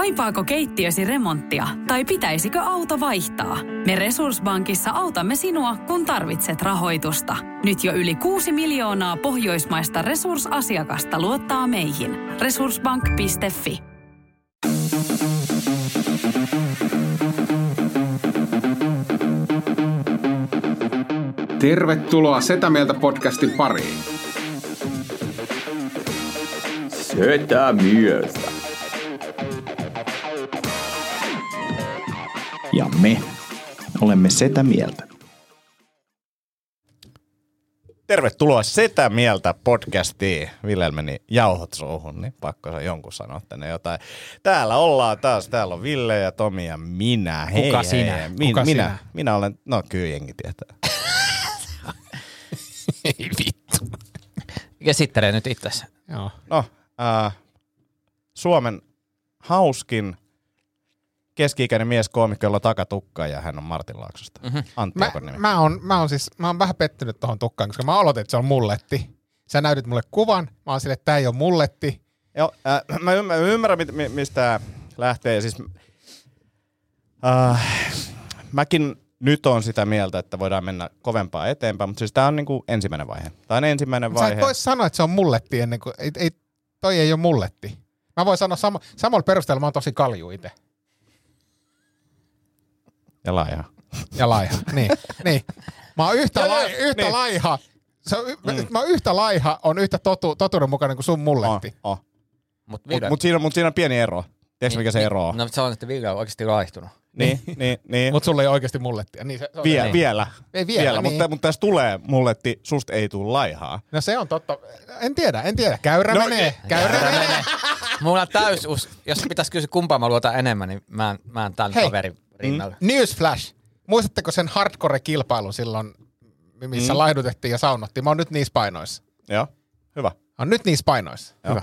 Kaipaako keittiösi remonttia tai pitäisikö auto vaihtaa? Me Resurssbankissa autamme sinua, kun tarvitset rahoitusta. Nyt jo yli 6 miljoonaa pohjoismaista resursasiakasta luottaa meihin. Resurssbank.fi Tervetuloa Setä Mieltä podcastin pariin. Setä mieltä. Ja me olemme Setä mieltä. Tervetuloa Setä Mieltä podcastiin. Ville meni jauhot suuhun, niin pakko se jonkun sanoa tänne jotain. Täällä ollaan taas, täällä on Ville ja Tomi ja minä. Hei, Kuka hei, sinä? Hei. Min, Kuka minä, sinä? minä olen, no kyllä jengi tietää. Ei vittu. Esittelee nyt itsesi. Joo. No, äh, Suomen hauskin keski-ikäinen mies koomikko, jolla on takatukka ja hän on Martin Laaksosta. Mm-hmm. Antti Mä, nimi. mä, on, mä, on siis, mä oon vähän pettynyt tuohon tukkaan, koska mä aloitin, että se on mulletti. Sä näytit mulle kuvan, mä oon silleen, että tää ei ole mulletti. Joo, äh, mä, ymmär, mä ymmärrän, mit, mi- mistä lähtee. Siis, äh, mäkin nyt on sitä mieltä, että voidaan mennä kovempaa eteenpäin, mutta siis tää on niinku ensimmäinen vaihe. Tää on ensimmäinen Sä et vaihe. voi sanoa, että se on mulletti ennen kuin, ei, ei, toi ei ole mulletti. Mä voin sanoa sama, samalla perusteella, mä oon tosi kalju itse. Ja laaja. Ja laiha. niin, niin. Mä oon yhtä, lai, yhtä niin. laiha. Se on, mm. Mä oon yhtä laiha, on yhtä totu, totuudenmukainen kuin sun mulletti. Oh, oh. Mut Mutta mut siinä, mut siinä on pieni ero. Tiedätkö mikä se ero on? No se on, että Ville on oikeasti laihtunut. Niin, niin, niin. Mutta sulla ei oikeasti mullettia. Niin se, se Vie, niin. Vielä. Ei vielä, niin. mutta, mutta tässä tulee mulletti, susta ei tule laihaa. No se on totta. En tiedä, en tiedä. Käyrä No, menee. Käyrä menee. Mulla on täys us... Jos pitäisi kysyä kumpaa mä luotan enemmän, niin mä en, mä en tämän Hei. kaverin rinnalla. Newsflash. Muistatteko sen hardcore-kilpailun silloin, missä mm. laidutettiin ja saunottiin? Mä oon nyt niissä painoissa. Joo, hyvä. On nyt niissä painoissa. Joo. Hyvä.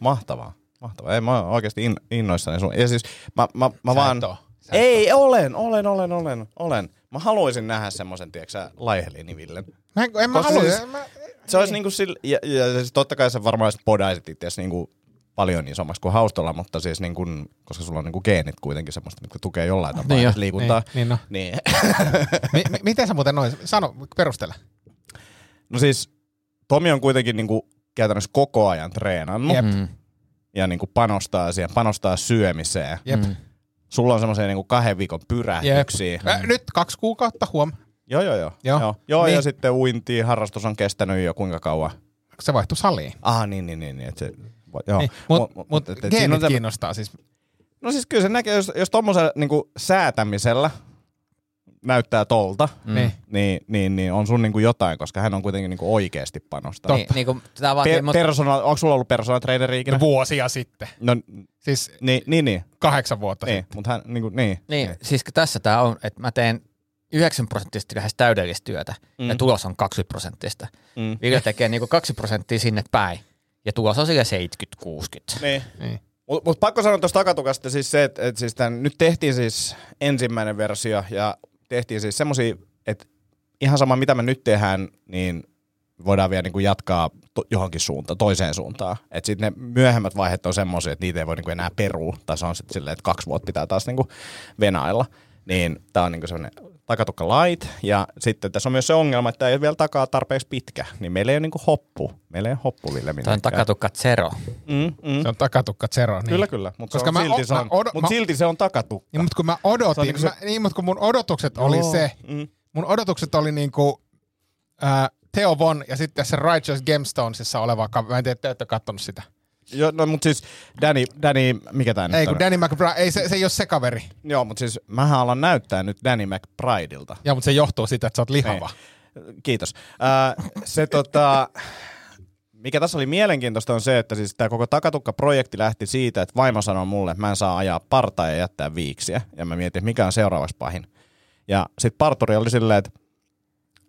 Mahtavaa. Mahtavaa. Ei, mä oon oikeasti in, innoissani sun. Ja siis mä, mä, mä Sä vaan... oo. Sä Ei, olen, olen, olen, olen, olen. Mä haluaisin nähdä semmoisen, tiedätkö sä, laiheliniville. Mä en, en mä halua. siis- mä, Se olisi niinku sillä, ja, ja siis totta kai sä varmaan sit podaisit itse niinku paljon isommaksi kuin haustolla, mutta siis niinku, koska sulla on niinku geenit kuitenkin semmoista, mitkä tukee jollain tapaa Niin jo. liikuntaa. Niin, niin no. Niin. mi, miten sä muuten noin? Sano, perustele. no siis Tomi on kuitenkin niinku käytännössä koko ajan treenannut Jep. Mm. ja niinku panostaa siihen, panostaa syömiseen. Jep. Mm. Sulla on semmoisia niinku kahden viikon pyrähdyksiä. Jep. Äh, nyt kaksi kuukautta, huom. Joo, joo, joo. Joo. joo. joo Niin. ja sitten uinti, harrastus on kestänyt jo kuinka kauan. Se vaihtui saliin. Ah, niin, niin, niin. niin että se, joo. Niin, Mutta Mut- mut, on geenit kiinnostaa siis. No siis kyllä se näkee, jos, jos tuommoisella niin säätämisellä näyttää tolta, Mm. Niin. niin, niin, niin on sun niin kuin jotain, koska hän on kuitenkin niin kuin oikeasti panostaa. Niin, niin kuin, tää vaatii, Pe- mut, personal, onko sulla ollut personal traineri ikinä? No, vuosia sitten. No, Siis niin, niin, niin, kahdeksan vuotta niin sitten. mutta hän, niin, kuin, niin. niin, siis tässä tää on, että mä teen 9 prosenttisesti lähes täydellistä työtä mm. ja tulos on 20 prosenttista. Mm. Ville tekee niinku 2 prosenttia sinne päin ja tulos on sille 70-60. niin. Niin. Mutta mut pakko sanoa tuosta takatukasta siis se, että et siis tän, nyt tehtiin siis ensimmäinen versio ja tehtiin siis semmosia, että ihan sama mitä me nyt tehdään, niin voidaan vielä niinku jatkaa to- johonkin suuntaan, toiseen suuntaan. Että sitten ne myöhemmät vaiheet on semmoisia, että niitä ei voi niinku enää perua, tai se on sitten silleen, että kaksi vuotta pitää taas niinku venailla. Niin tää on niinku semmoinen takatukka light, ja sitten tässä on myös se ongelma, että ei ole vielä takaa tarpeeksi pitkä, niin meillä ei ole niinku hoppu. Meillä ei ole hoppu Ville Tämä on takatukka zero. Mm, mm. Se on takatukka zero. Niin. Kyllä, kyllä. Mutta Koska se on, mä o- silti, se on, odo- mut mä- silti se on takatukka. Niin, mutta kun mä odotin, Se niin, niinku mä, niin, mutta kun mun odotukset oli Joo. se, Mm. mun odotukset oli niinku äh, Theo Von ja sitten se Righteous Gemstonesissa oleva, mä en tiedä, te ette kattonut sitä. Joo, no mutta siis Danny, Danny mikä tää Ei nyt kun on? Danny McBride, ei se, se ei ole se kaveri. Joo, mutta siis mähän alan näyttää nyt Danny McBrideilta. Ja mutta se johtuu siitä, että sä oot lihava. Kiitos. Äh, se tota, mikä tässä oli mielenkiintoista on se, että siis tämä koko Takatukka-projekti lähti siitä, että vaimo sanoi mulle, että mä en saa ajaa partaa ja jättää viiksiä. Ja mä mietin, mikä on seuraavaksi pahin. Ja sitten parturi oli silleen, että,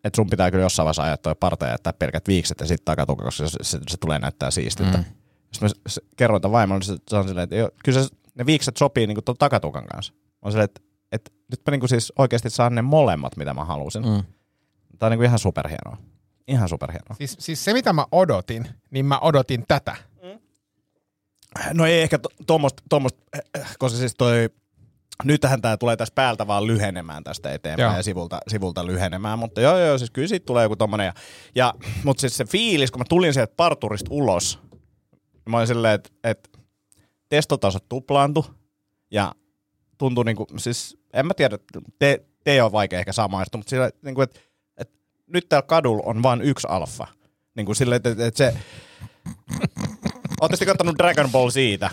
että sun pitää kyllä jossain vaiheessa ajaa toi parta ja jättää pelkät viikset ja sitten Takatukka, koska se, se, se tulee näyttää siistiltä. Mm. Sitten mä kerroin tämän vaimolle, niin se, on silleen, että jo, kyllä se, ne viikset sopii niin tuon Takatukan kanssa. On silleen, että, että nyt mä niin siis oikeasti saan ne molemmat, mitä mä halusin. Mm. Tämä on niinku ihan superhienoa. Ihan superhienoa. Siis, siis se, mitä mä odotin, niin mä odotin tätä. No ei ehkä tuommoista, tommost, koska siis toi, nytähän tämä tulee tästä päältä vaan lyhenemään tästä eteenpäin Joo. ja sivulta, sivulta lyhenemään, mutta joo joo, siis kyllä siitä tulee joku tommonen. Ja, ja, mutta siis se fiilis, kun mä tulin sieltä parturista ulos, mä olin silleen, että, että testotasot tuplaantu ja tuntui niinku, siis en mä tiedä, te, te ole vaikea ehkä samaistua, mutta sillä, niinku, että, että nyt täällä kadulla on vain yksi alfa. Niin kuin silleen, että, että, se... Ootte sitten kattonut Dragon Ball siitä,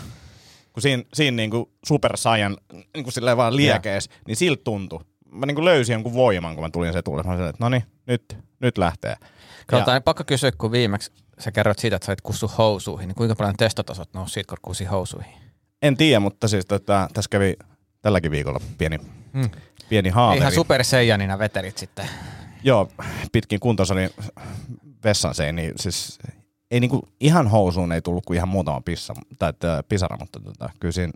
kun siinä, siinä niin kuin Super Saiyan niin kuin silleen vaan liekees, niin siltä tuntui. Mä niin kuin löysin jonkun voiman, kun mä tulin se tulle. Mä silleen, että no niin, nyt, nyt lähtee. Katsotaan, niin pakko kysyä, kun viimeksi sä kerroit siitä, että sä olit kussu housuihin, niin kuinka paljon testotasot nousi siitä, kun kusi housuihin? En tiedä, mutta siis tota, tässä kävi tälläkin viikolla pieni, Hmm. pieni haaveri. Ihan super seijanina veterit sitten. Joo, pitkin kuntosalin vessan se, niin siis ei niinku ihan housuun ei tullut kuin ihan muutama pissa, tai että, pisara, mutta tota, kyllä siinä,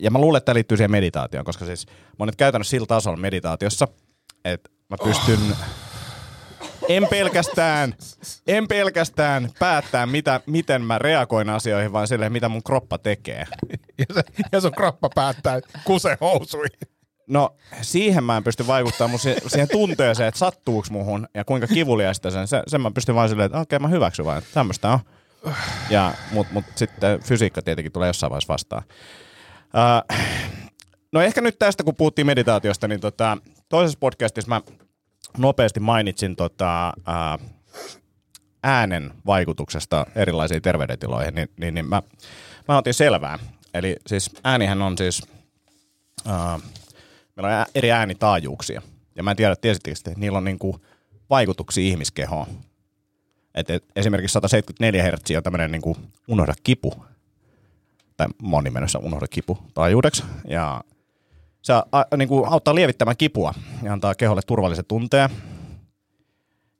ja mä luulen, että tämä liittyy siihen meditaatioon, koska siis mä oon nyt käytännössä sillä tasolla meditaatiossa, että mä pystyn en pelkästään, en pelkästään päättää, mitä, miten mä reagoin asioihin, vaan silleen, mitä mun kroppa tekee. Ja, se, ja sun kroppa päättää kuse housuihin. No siihen mä en pysty vaikuttamaan, mutta siihen, tunteeseen, että sattuuko muhun ja kuinka kivuliasta sen, se, sen mä pystyn vain silleen, että okei mä hyväksyn vaan, että tämmöistä on. Ja, mutta mut sitten fysiikka tietenkin tulee jossain vaiheessa vastaan. Uh, no ehkä nyt tästä, kun puhuttiin meditaatiosta, niin tota, toisessa podcastissa mä nopeasti mainitsin tota, uh, äänen vaikutuksesta erilaisiin terveydentiloihin, niin, niin, niin mä, mä otin selvää. Eli siis äänihän on siis, uh, meillä on eri äänitaajuuksia. Ja mä en tiedä, tiesittekö, te, että niillä on niinku vaikutuksia ihmiskehoon. Et, esimerkiksi 174 Hz on tämmöinen niinku unohda kipu, tai moni menossa unohda kipu taajuudeksi. Ja se a, a, niinku auttaa lievittämään kipua ja antaa keholle turvallisen tunteen.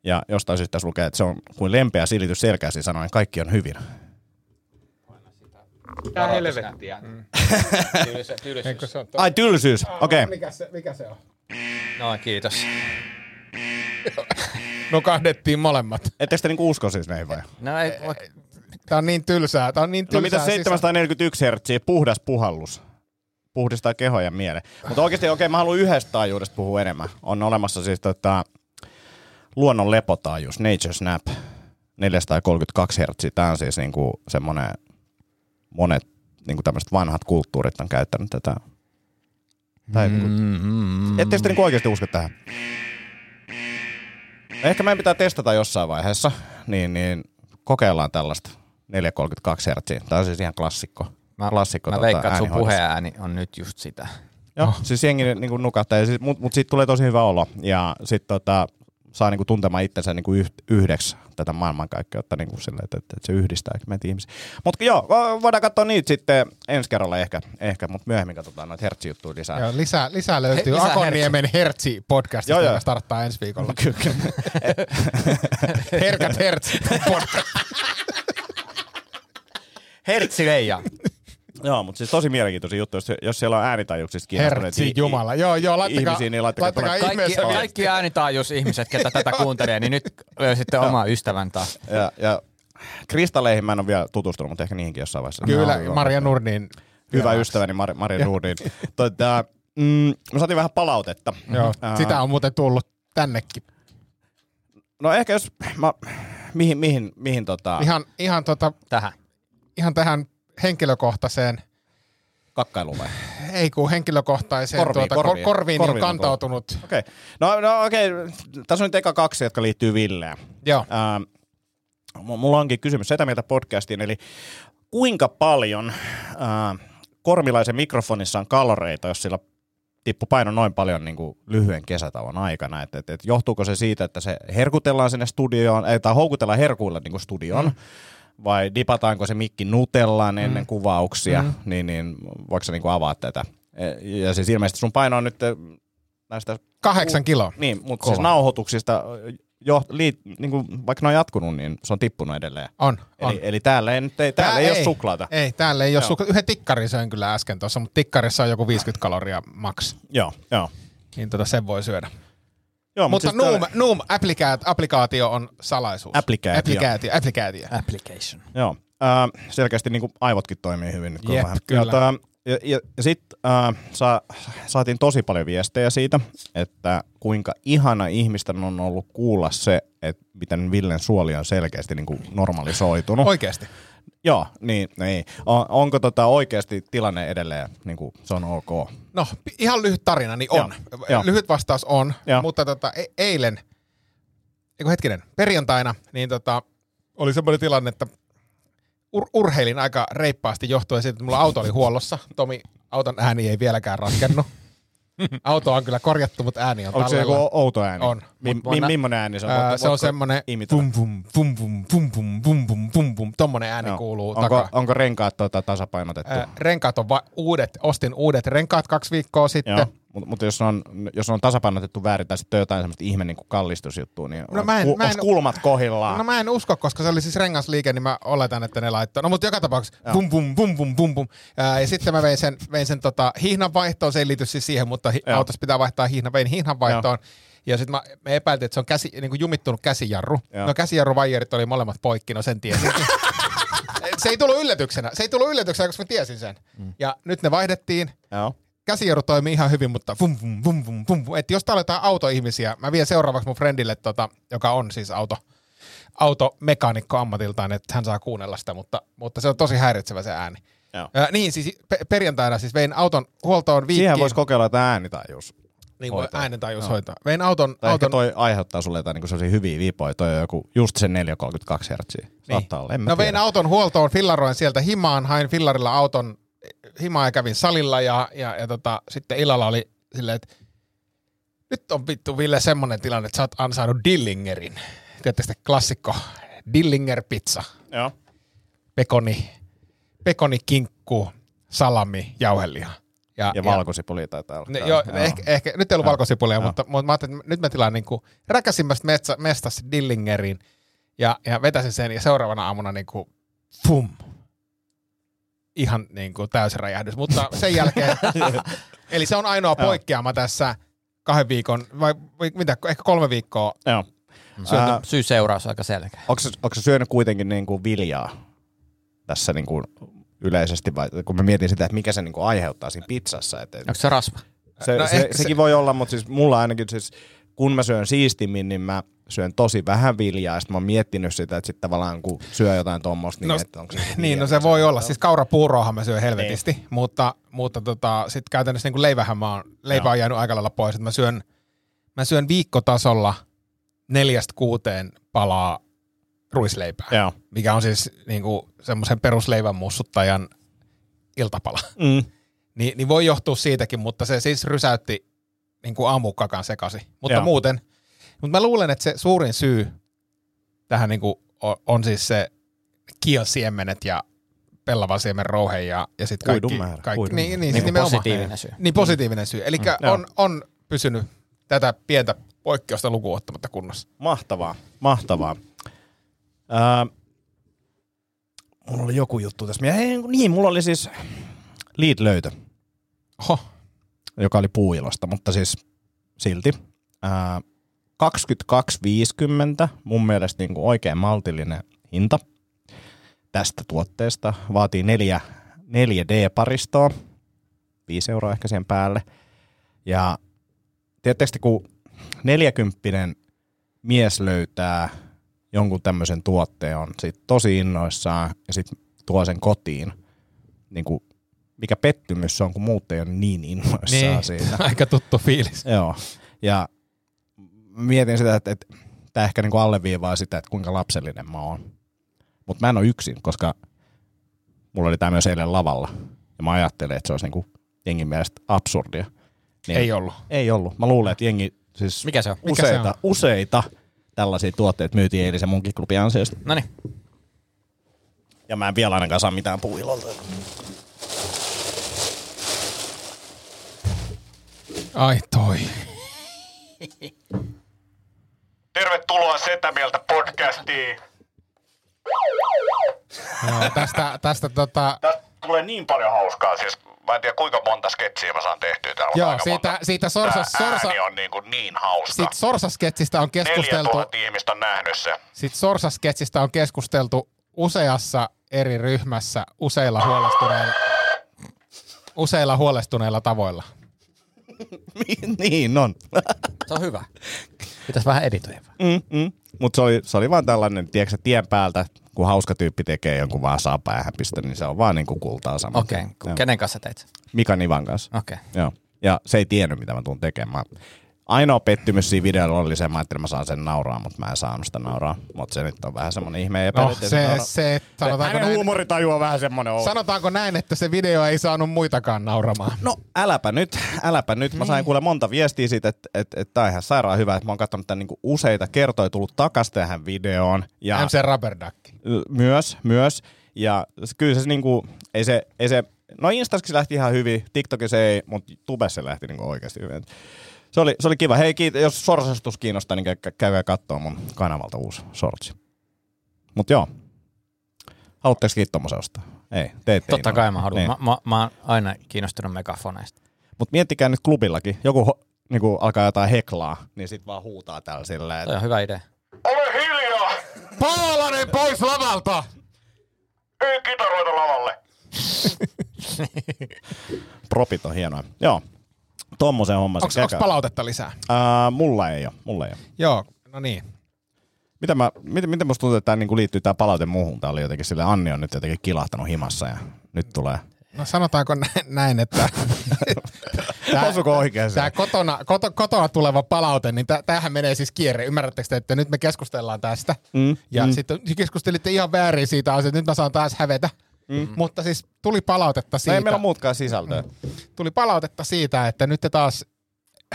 Ja jostain syystä tässä lukee, että se on kuin lempeä silitys selkääsi sanoen, kaikki on hyvin. Tää helvettiä. Eikö se ole Ai tylsyys, okei. Okay. mikä, se, mikä se on? No kiitos. Nukahdettiin molemmat. Ettekö te niinku usko siis näihin vai? No ei, Tää on niin tylsää. Tää on niin tylsää. No mitä 741 Hz, puhdas puhallus. Puhdistaa keho ja mielen. Mutta oikeasti okei, okay, mä haluan yhdestä taajuudesta puhua enemmän. On olemassa siis tota, luonnon lepotaajuus, Nature Snap, 432 Hz. Tämä on siis niinku semmoinen, monet niinku tämmöiset vanhat kulttuurit on käyttänyt tätä. Tai niinku, mm, mm, mm. Ettekö te niinku oikeasti usko tähän? Ehkä meidän pitää testata jossain vaiheessa, niin, niin kokeillaan tällaista 432 Hz. Tämä on siis ihan klassikko. Mä, klassikko mä tota, veikkaan, että sun puheääni on nyt just sitä. Joo, siis jengi niin kuin nukahtaa, mutta mut, mut siitä tulee tosi hyvä olo. Ja sitten tota, saa niin kuin tuntemaan itsensä niin kuin yh, yhdeksi tätä maailmankaikkeutta niin kuin sille, että, että, se yhdistää meitä ihmisiä. Mutta joo, vo- voidaan katsoa niitä sitten ensi kerralla ehkä, ehkä mutta myöhemmin katsotaan noita hertsijuttuja lisää. Joo, lisää, lisää löytyy He- lisää Akonniemen Hertsi podcastista, Joo, joo. joka starttaa ensi viikolla. Kyllä, kyllä. Herkät Hertsi podcast. Hertsi Leija. Joo, mutta siis tosi mielenkiintoisia juttuja, jos, jos siellä on äänitajuuksista kiinnostuneet Hertsi Jumala. Joo, joo, laittakaa, ihmisiä, niin laittakaa laittakaa tuonne- Kaikki, ihmeessä. kaikki äänitaajuusihmiset, ketä tätä kuuntelee, niin nyt löysitte oma ystävän taas. Ja, ja kristalleihin mä en ole vielä tutustunut, mutta ehkä niihinkin jossain vaiheessa. Kyllä, No, Maria Nurdin. Hyvä ystäväni Mar- Maria Nordin. tota, mm, me saatiin vähän palautetta. Joo, sitä on muuten tullut tännekin. No ehkä jos, mä, mihin, mihin, mihin tota, Ihan, ihan, tota, Tähän. ihan tähän henkilökohtaiseen, kakkailuun vai? ei kun henkilökohtaiseen, Korviin, tuota, korviin. korviin, korviin on kantautunut. Okei. Okay. No, no okei, okay. tässä on nyt eka kaksi, jotka liittyy Villeen. Joo. Ähm, mu- mulla onkin kysymys Setä Mieltä podcastiin, eli kuinka paljon äh, kormilaisen mikrofonissa on kaloreita, jos sillä tippu paino noin paljon niin kuin lyhyen kesätauon aikana. Et, et, et johtuuko se siitä, että se herkutellaan sinne studioon, ei, tai houkutellaan herkuilla niin kuin studioon, mm. Vai dipataanko se mikki nutellaan ennen kuvauksia, mm. niin, niin voiko sä niin kuin avaa tätä? E- Ja siis ilmeisesti sun paino on nyt eh, näistä Kahdeksan kiloa. niin, mutta Kova. siis nauhoituksista, jo, liit, niin kuin, vaikka ne on jatkunut, niin se on tippunut edelleen. On, on. Eli, eli täällä ei, nyt ei, täällä Tää ei, ole suklaata. Ei, täällä ei ole suklaata. Yhden tikkarin söin kyllä äsken tuossa, mutta tikkarissa on joku 50 kaloria maks. Joo, joo. Niin tota sen voi syödä. Joo Mutta siis Noom, täällä- Noom applikaat, applikaatio on salaisuus. Applikaatio. Applikaatio, applikaatio. Application. Joo. äh, selkeästi niin kuin aivotkin toimii hyvin nyt. Jep, vähän. kyllä. Ja, ja, ja sitten äh, sa, saatiin tosi paljon viestejä siitä, että kuinka ihana ihmisten on ollut kuulla se, että miten Villen suoli on selkeästi niin kuin normalisoitunut. Oikeasti. Joo, niin, niin. On, onko tota oikeasti tilanne edelleen, niin kuin se on ok? No, ihan lyhyt tarina, niin on. Joo. Lyhyt vastaus on, Joo. mutta tota, e- eilen, eiku hetkinen, perjantaina, niin tota, oli semmoinen tilanne, että ur- urheilin aika reippaasti johtuen siitä, että mulla auto oli huollossa. Tomi, auton ääni ei vieläkään ratkennut. Auto on kyllä korjattu, mutta ääni on Onko se joku outo ääni? On. Mi, mi, millainen ääni se on? Voitko- se on semmoinen vum vum vum vum vum vum vum vum vum tommonen ääni Joo. kuuluu onko, takaa. onko renkaat tuota tasapainotettu? Ää, renkaat on va- uudet, ostin uudet renkaat kaksi viikkoa sitten. Joo, mutta mut jos, on, jos on tasapainotettu väärin tai sitten jotain semmoista ihme niin kallistusjuttua, niin No mä en- mä en- kulmat kohillaan? No mä en usko, koska se oli siis rengasliike, niin mä oletan, että ne laittoi. No mutta joka tapauksessa bum bum bum bum bum bum. Ja sitten mä vein sen, vein sen tota, hihnan vaihtoon, se ei liity siis siihen, mutta hi- autossa pitää vaihtaa hihna, vein hihnan vaihtoon. Ja sitten me epäiltiin, että se on käsi, niin kuin jumittunut käsijarru. Joo. No käsijarruvaijerit oli molemmat poikki, no sen tiesin. se ei tullut yllätyksenä. Se ei tullut yllätyksenä, koska mä tiesin sen. Mm. Ja nyt ne vaihdettiin. Joo. Käsijarru toimii ihan hyvin, mutta vum, vum, vum, vum, vum, vum. Et jos täällä on jotain autoihmisiä, mä vien seuraavaksi mun friendille, tota, joka on siis auto, automekaanikko ammatiltaan, että hän saa kuunnella sitä, mutta, mutta se on tosi häiritsevä se ääni. Joo. Niin, siis pe- perjantaina siis vein auton huoltoon viikkiin. Siihen voisi kokeilla jotain äänitajuus. niin voi hoitaa. äänentajus Joo. hoitaa. Vein auton, Tai auton toi aiheuttaa sulle jotain niin sellaisia hyviä viipoja. Toi on joku just se 432 Hz. Saattaa olla, en no vein tiedä. auton huoltoon, fillaroin sieltä himaan, hain fillarilla auton himaan ja kävin salilla ja, ja, ja tota, sitten illalla oli silleen, että nyt on vittu Ville semmonen tilanne, että sä oot ansainnut Dillingerin. Tiedätte sitten klassikko Dillinger pizza, Joo. pekoni, pekoni, kinkku, salami, jauheliha. Ja valkosipuli taitaa olla. Ne, täällä. joo, Ehkä, ehkä, nyt ei ollut Joo. valkosipulia, Joo. mutta, mutta mä ajattelin, että nyt mä tilaan niin räkäsimmästä metsä, mestasta Dillingerin ja, ja vetäsin sen ja seuraavana aamuna niin kuin, fum. Ihan niin kuin täysräjähdys. Mutta sen jälkeen, eli se on ainoa poikkeama tässä kahden viikon, vai mitä, ehkä kolme viikkoa. Joo. Syy- Ää, Syy-seuraus on aika selkeä. Onko se, onko se syönyt kuitenkin niin kuin viljaa tässä niin kuin yleisesti, vai kun mä mietin sitä, että mikä se niin kuin aiheuttaa siinä pizzassa. Että, Onko se rasva? se, No se, ehkä se- sekin voi olla, mutta siis mulla ainakin siis, kun mä syön siistimmin, niin mä syön tosi vähän viljaa, ja sitten mä oon miettinyt sitä, että sitten tavallaan kun syö jotain tuommoista, niin No, että onko se Niin, no se voi olla. Siis kaurapuuroahan mä syön helvetisti, niin. mutta, mutta tota, sitten käytännössä niin kuin leivähän mä oon, leipä Joo. on jäänyt aika lailla pois. Että mä syön, mä syön viikkotasolla neljästä kuuteen palaa ruisleipää, Joo. mikä on siis niin kuin semmoisen perusleivän mussuttajan iltapala. Mm. Ni, niin voi johtua siitäkin, mutta se siis rysäytti niin kuin aamukakan sekasi. Mutta Joo. muuten, mutta mä luulen, että se suurin syy tähän niin kuin on, on siis se kielsiemenet ja pellavan rouhe ja, ja sitten kaikki. Kuidun määrä, kaikki kuidun niin, määrä. niin, Niin nimenomaan. positiivinen syy. Niin positiivinen syy. Eli joo. on, on pysynyt tätä pientä poikkeusta lukuun ottamatta kunnossa. Mahtavaa, mahtavaa. Ää, mulla oli joku juttu tässä. Mie- Ei, niin, mulla oli siis lead-löytö, Oho, joka oli puuilosta, mutta siis silti. Ää, 22,50 mun mielestä niin kuin oikein maltillinen hinta tästä tuotteesta. Vaatii neljä, 4D-paristoa, 5 euroa ehkä siihen päälle. Ja te, kun 40 mies löytää jonkun tämmöisen tuotteen, on sit tosi innoissaan ja sitten tuo sen kotiin. Niin kuin, mikä pettymys se on, kun muut ei ole niin innoissaan niin, siitä. aika tuttu fiilis. Joo. Ja mietin sitä, että, että tämä ehkä niinku alleviivaa sitä, että kuinka lapsellinen mä oon. Mutta mä en ole yksin, koska mulla oli tämä myös eilen lavalla. Ja mä ajattelin, että se olisi niinku jengin mielestä absurdia. Niin Ei ollut. Ei ollut. Mä luulen, että jengi, siis Mikä se on? Mikä se useita, on? useita tällaisia tuotteita myytiin eilisen munkin klubin ansiosta. No niin. Ja mä en vielä ainakaan saa mitään puilolta. Ai toi. Tervetuloa Setä Mieltä podcastiin. No, tästä, tästä tota, Tästä tulee niin paljon hauskaa, siis mä en tiedä kuinka monta sketsiä mä saan tehtyä täällä. Joo, siitä- monta. siitä sorsa- Tää sorsa- on niin, kuin niin hauska. sit Sorsasketsistä on keskusteltu, 4000 ihmistä on nähnyt se. sit Sorsasketsistä on keskusteltu useassa eri ryhmässä useilla huolestuneilla, useilla huolestuneilla tavoilla. niin on. Se on hyvä. Pitäisi vähän editoida. mm, mm. Mutta se oli, se oli vaan tällainen, tiedätkö, tien päältä, kun hauska tyyppi tekee jonkun vaan saa päähän pistö, niin se on vaan niinku kultaa sama. Okei, okay. kenen kanssa teit? Mika Nivan kanssa. Okei. Okay. Joo. Ja se ei tiennyt, mitä mä tuun tekemään. Ainoa pettymys siinä videolla oli se, että mä saan sen nauraa, mutta mä en saanut sitä nauraa. Mutta se nyt on vähän semmoinen ihme No, se, se, sanotaanko Hänen näin, huumoritaju on vähän semmoinen outo. sanotaanko näin, että se video ei saanut muitakaan nauramaan. No äläpä nyt, äläpä nyt. Mä sain kuule monta viestiä siitä, että et, et, tää on ihan sairaan hyvä, että mä oon katsonut tämän niinku useita kertoja, tullut takas tähän videoon. Ja MC Rubber Duck. y- myös, myös. Ja kyllä se niinku, ei se, ei se, no Instaskin se lähti ihan hyvin, TikTokissa ei, mutta Tubessa se lähti niinku oikeasti hyvin. Se oli, se oli kiva. Hei, kiit- jos sorsastus kiinnostaa, niin kä- käykää katsoa mun kanavalta uusi sortsi. Mut joo. Haluatteko kiittää tommosen ostaa? Ei, te ette Totta kai mä haluan. Niin. Mä, mä, mä oon aina kiinnostunut megafoneista. Mutta miettikää nyt klubillakin. Joku ho, niinku alkaa jotain heklaa, niin sit vaan huutaa täällä silleen, Toi on hyvä idea. Ole hiljaa! Paalanen pois lavalta! Ei kitaroita lavalle! propit on hienoa. Joo, tommosen homma. Onko palautetta lisää? Ää, mulla ei ole, mulla ei ole. Joo, no niin. Mitä mä, miten, miten musta tuntuu, että tämä niinku liittyy tää palaute muuhun? Tää oli jotenkin sille Anni on nyt jotenkin kilahtanut himassa ja nyt tulee. No sanotaanko näin, että Osuko oikein Tämä kotona, koto, kotona tuleva palaute, niin tä- tämähän menee siis kierre. Ymmärrättekö te, että nyt me keskustellaan tästä. Mm, Ja mm. sitten keskustelitte ihan väärin siitä asiasta, nyt mä saan taas hävetä. Mm. Mutta siis tuli palautetta No siitä, ei meillä muutkaan sisältöä. tuli palautetta siitä, että nyt te taas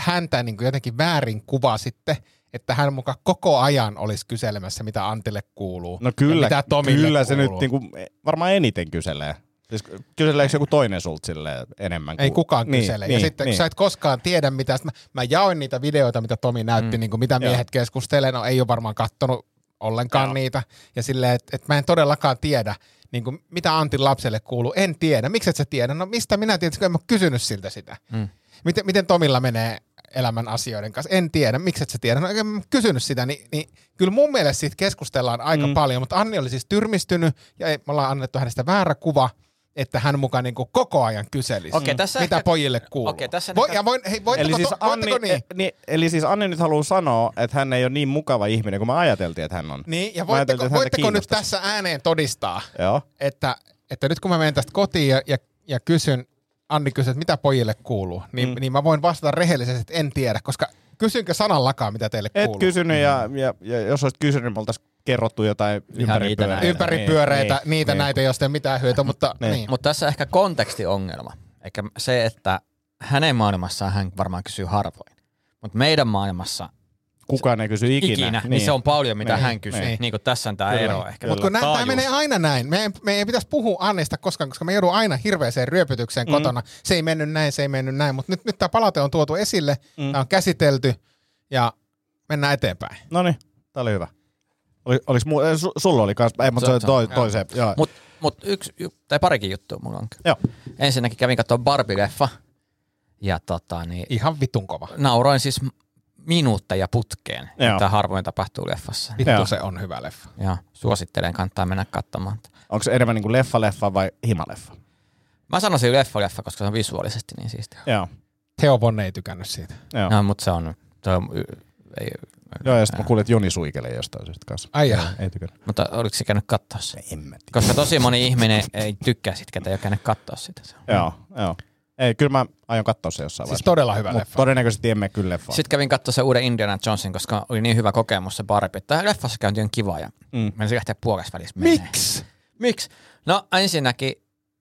häntä niin kuin jotenkin väärin kuvasitte, että hän muka koko ajan olisi kyselemässä, mitä Antille kuuluu. No kyllä, mitä Tomille kyllä se nyt kuuluu. niinku, varmaan eniten kyselee. Siis kyseleekö joku toinen sulta enemmän? Ei kuin- kukaan niin, kysele. Niin, ja sitten niin. sä et koskaan tiedä mitä, mä, mä jaoin niitä videoita, mitä Tomi näytti, mm. niin kuin mitä Joo. miehet keskustelee, no ei ole varmaan kattonut ollenkaan Joo. niitä. Ja silleen, että et mä en todellakaan tiedä, niin kuin, mitä Antin lapselle kuuluu. En tiedä. Miksi et sä tiedä? No mistä minä tiedän, kun en mä ole kysynyt siltä sitä. Mm. Miten, miten Tomilla menee elämän asioiden kanssa? En tiedä. Miksi et sä tiedä? No en mä kysynyt sitä. Niin, niin kyllä mun mielestä siitä keskustellaan aika mm. paljon, mutta Anni oli siis tyrmistynyt ja ei, me ollaan annettu hänestä väärä kuva että hän mukaan niin koko ajan kyselisi, Okei, tässä mitä ehkä- pojille kuuluu. Okei, tässä Voi, ehkä- ja voin, hei, voitteko, Eli siis, to, Anni, niin? e, niin, eli siis Anni nyt haluaa sanoa, että hän ei ole niin mukava ihminen kuin me ajateltiin, että hän on. Niin, ja voitteko, voitteko nyt tässä ääneen todistaa, Joo. että, että nyt kun mä menen tästä kotiin ja, ja, ja kysyn, Anni kysyy, että mitä pojille kuuluu, niin, mm. niin mä voin vastata rehellisesti, että en tiedä, koska kysynkö sanallakaan, mitä teille Et kuuluu. kysynyt ja, ja, ja, jos olisit kysynyt, me oltaisiin kerrottu jotain niitä näitä. Ympäripyöreitä, Niin, niitä niin. näitä, joista ei ole mitään hyötyä, mutta Niin. niin. Mutta tässä ehkä kontekstiongelma. Eikä se, että hänen maailmassaan hän varmaan kysyy harvoin. Mutta meidän maailmassa Kukaan ei kysy ikinä. ikinä, niin, niin se on paljon, mitä Niin, hän kysyy. niin. Niin. kuin tässä on tämä Kyllä, ero ehkä. Mutta tämä menee aina näin. Me ei, me ei pitäisi puhua Annista koskaan, koska me joudun aina hirveäseen ryöpytykseen mm. kotona. Se ei mennyt näin, se ei mennyt näin. Mutta nyt, nyt tämä palaute on tuotu esille, mm. tämä on käsitelty ja mennään eteenpäin. No niin, tää oli hyvä. Oli, oliks mu- eh, su, sulla oli kans, ei, mutta se, Se- toi, toiseen. Joo. Mutta mut yksi, tai parikin juttua mulla on. Joo. Ensinnäkin kävin katsoa Barbie-leffa. Ja tota, niin, Ihan vitun kova. nauroin siis minuutteja putkeen, Joo. mitä harvoin tapahtuu leffassa. Vittu Joo. se on hyvä leffa. Ja suosittelen, kannattaa mennä katsomaan. Onko se enemmän niinku leffa-leffa vai himaleffa? Mä sanoisin leffa-leffa, koska se on visuaalisesti niin siistiä. Joo. Theo Vonne ei tykännyt siitä. Joo. No, mutta se on, se on ei, Joo, ja sitten mä kuulin, että Joni suikelee jostain syystä kanssa. Ai jaa. Ei tykännyt. mutta oliko se käynyt katsoa se? En mä tiedä. Koska tosi moni ihminen ei tykkää sit, ketä ei ole käynyt katsoa sitä. Joo, joo. Ei, kyllä mä aion katsoa se jossain Siis vaiheessa. todella hyvä Mutta leffa. todennäköisesti emme kyllä leffaa. Sitten kävin katsoa se uuden Indiana Jonesin, koska oli niin hyvä kokemus se Barbie. Tämä leffassa käynti on kiva ja Mm. menisin lähteä puolessa välissä menee. Miksi? Miksi? No ensinnäkin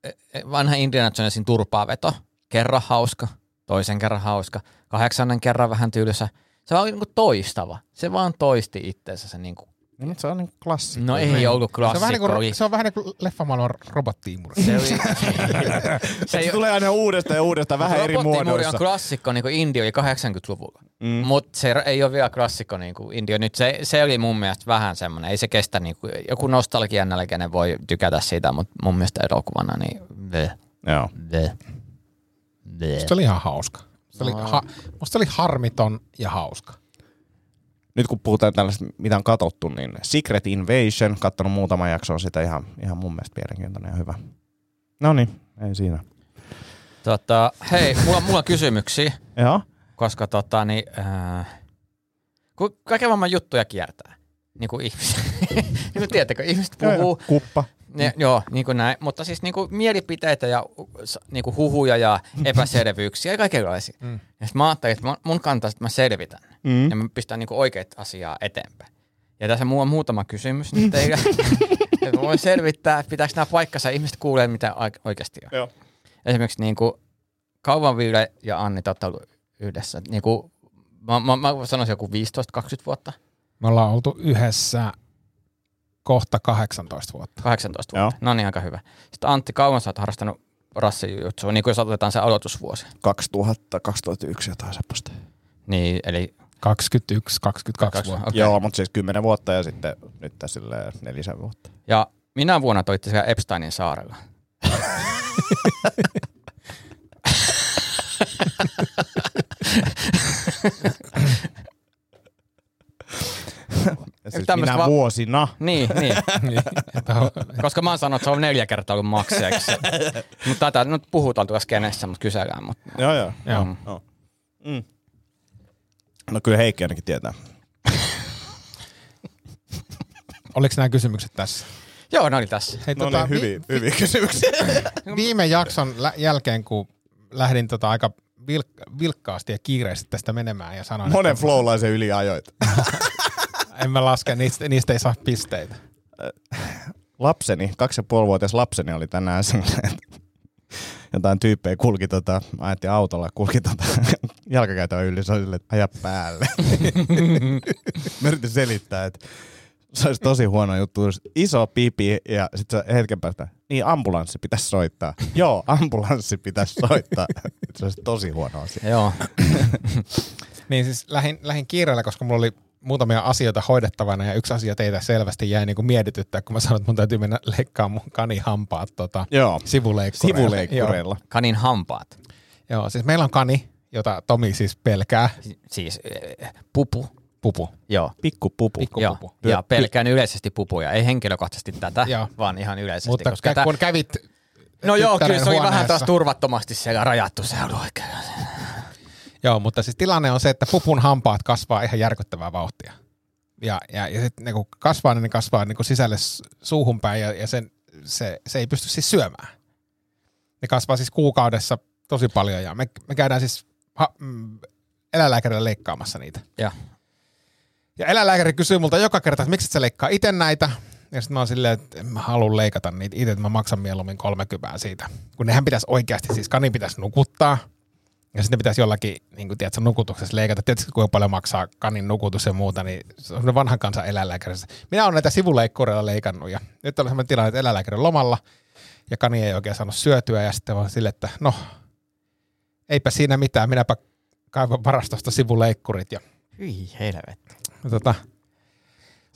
eh, eh, vanha Indiana Jonesin turpaaveto. Kerran hauska, toisen kerran hauska, kahdeksannen kerran vähän tylsä. Se oli niinku toistava. Se vaan toisti itseensä se niinku. No, mutta se on niinku klassikko. No ei ollut Se on vähän klassikko. niin kuin, se on vähän niin kuin leffamaailman robottiimuri. se oli, Se, se tulee aina uudestaan ja uudestaan vähän eri muodoissa. on klassikko niin kuin Indio oli 80-luvulla. Mm. Mutta se ei ole vielä klassikko niin kuin Indio. Nyt se, se oli mun mielestä vähän semmoinen. Ei se kestä, niin kuin, joku nostalgian nälkäinen voi tykätä siitä, mutta mun mielestä elokuvana niin bleh, Joo. bleh, bleh. Musta oli ihan hauska. Musta oli, ha, musta oli harmiton ja hauska. Nyt kun puhutaan tällaista, mitä on katsottu, niin Secret Invasion, kattonut muutaman jakson sitä ihan, ihan mun mielestä mielenkiintoinen ja hyvä. No niin, ei siinä. Tota, hei, mulla, mulla on kysymyksiä, Joo. koska tota, niin, äh, kun kaiken maailman juttuja kiertää, niin kuin ihmiset, niin kuin tiedättekö, ihmiset puhuu, Kuppa. Ne, joo, niin kuin näin, mutta siis niin kuin mielipiteitä ja niin kuin huhuja ja epäselvyyksiä ja kaikenlaisia. Mm. Ja mä ajattelin, että mun kantaa, että mä selvitän mm. ja mä pistän niin kuin oikeat asiaa eteenpäin. Ja tässä mulla on muutama kysymys nyt teille. Ja mä voin selvittää, että pitääkö nämä paikkansa ihmiset kuulee, mitä oik- oikeasti on. Joo. Esimerkiksi niin kuin, kauan Ville ja Anni te olette ollut yhdessä. Niin kuin, mä, mä, mä sanoisin joku 15-20 vuotta, Me ollaan oltu yhdessä kohta 18 vuotta. 18 Joo. vuotta. No niin, aika hyvä. Sitten Antti, kauan sä oot harrastanut rassijutsua, niin kuin jos otetaan se aloitusvuosi. 2000, 2001 jotain semmoista. Niin, eli 21, 22 Kaksi- vuotta. okei. Joo, mutta siis 10 vuotta ja sitten nyt tässä nelisen vuotta. Ja minä vuonna toitte siellä Epsteinin saarella. Ja Tämmöstä minä va- vuosina. Niin, niin. Koska mä oon sanonut, että se on neljä kertaa ollut maksajaksi. mutta tätä nyt puhutaan tuossa skenessä, mutta kysellään. Mutta, Joo, joo. Joo. Mm. joo. Mm. No kyllä Heikki ainakin tietää. Oliko nämä kysymykset tässä? Joo, ne oli tässä. Hei, No tota, niin, hyviä, hyviä kysymyksiä. vi- viime jakson lä- jälkeen, kun lähdin tota aika vilk- vilkkaasti ja kiireesti tästä menemään ja sanoin, Monen että flowlaisen yli ajoit. en mä laske, niistä, niistä ei saa pisteitä. Lapseni, kaksi ja puoli vuotias lapseni oli tänään että jotain tyyppejä kulki tota, mä ajattelin autolla, kulki tota jalkakäytävän yli, se oli että aja päälle. mä yritin selittää, että se olisi tosi huono juttu, jos iso pipi ja sitten se hetken päästä, niin ambulanssi pitäisi soittaa. Joo, ambulanssi pitäisi soittaa. se olisi tosi huono asia. Joo. Niin siis lähin, lähin kiireellä, koska mulla oli muutamia asioita hoidettavana ja yksi asia teitä selvästi jäi niin kuin mietityttää, kun mä sanoin, että mun täytyy mennä leikkaamaan mun kanihampaat tota, Joo, sivuleikkureilla. sivuleikkureilla. Kanin hampaat. Joo, joo, siis meillä on kani, jota Tomi siis pelkää. Si- Siis eh, pupu. Pupu. Joo. Pikku pupu. Pikku Joo. pupu. Ja pelkään yleisesti pupuja. Ei henkilökohtaisesti tätä, Joo. vaan ihan yleisesti. Mutta koska kä- tä- kun kävit No joo, kyllä se oli vähän taas turvattomasti siellä rajattu se oli oikein. Joo, mutta siis tilanne on se, että pupun hampaat kasvaa ihan järkyttävää vauhtia. Ja, ja, ja sitten kun kasvaa, niin ne kasvaa niin sisälle suuhun päin ja, ja sen, se, se ei pysty siis syömään. Ne kasvaa siis kuukaudessa tosi paljon ja me, me käydään siis ha, mm, eläinlääkärillä leikkaamassa niitä. Ja. Ja eläinlääkäri kysyy multa joka kerta, että miksi et sä leikkaa itse näitä? Ja sitten mä oon silleen, että en mä halua leikata niitä itse, että mä maksan mieluummin 30 siitä. Kun nehän pitäisi oikeasti, siis kani pitäisi nukuttaa. Ja sitten pitäisi jollakin, niin kuin tiedätkö, nukutuksessa leikata. Tiedätkö, kuinka paljon maksaa kanin nukutus ja muuta, niin se on vanhan kansan eläinlääkäri. Minä olen näitä sivuleikkureilla leikannut ja nyt on sellainen tilanne, että eläinlääkäri on lomalla ja kani ei oikein saanut syötyä ja sitten vaan silleen, että no, eipä siinä mitään, minäpä kaivan varastosta sivuleikkurit ja Hyi helvetti. ja tota,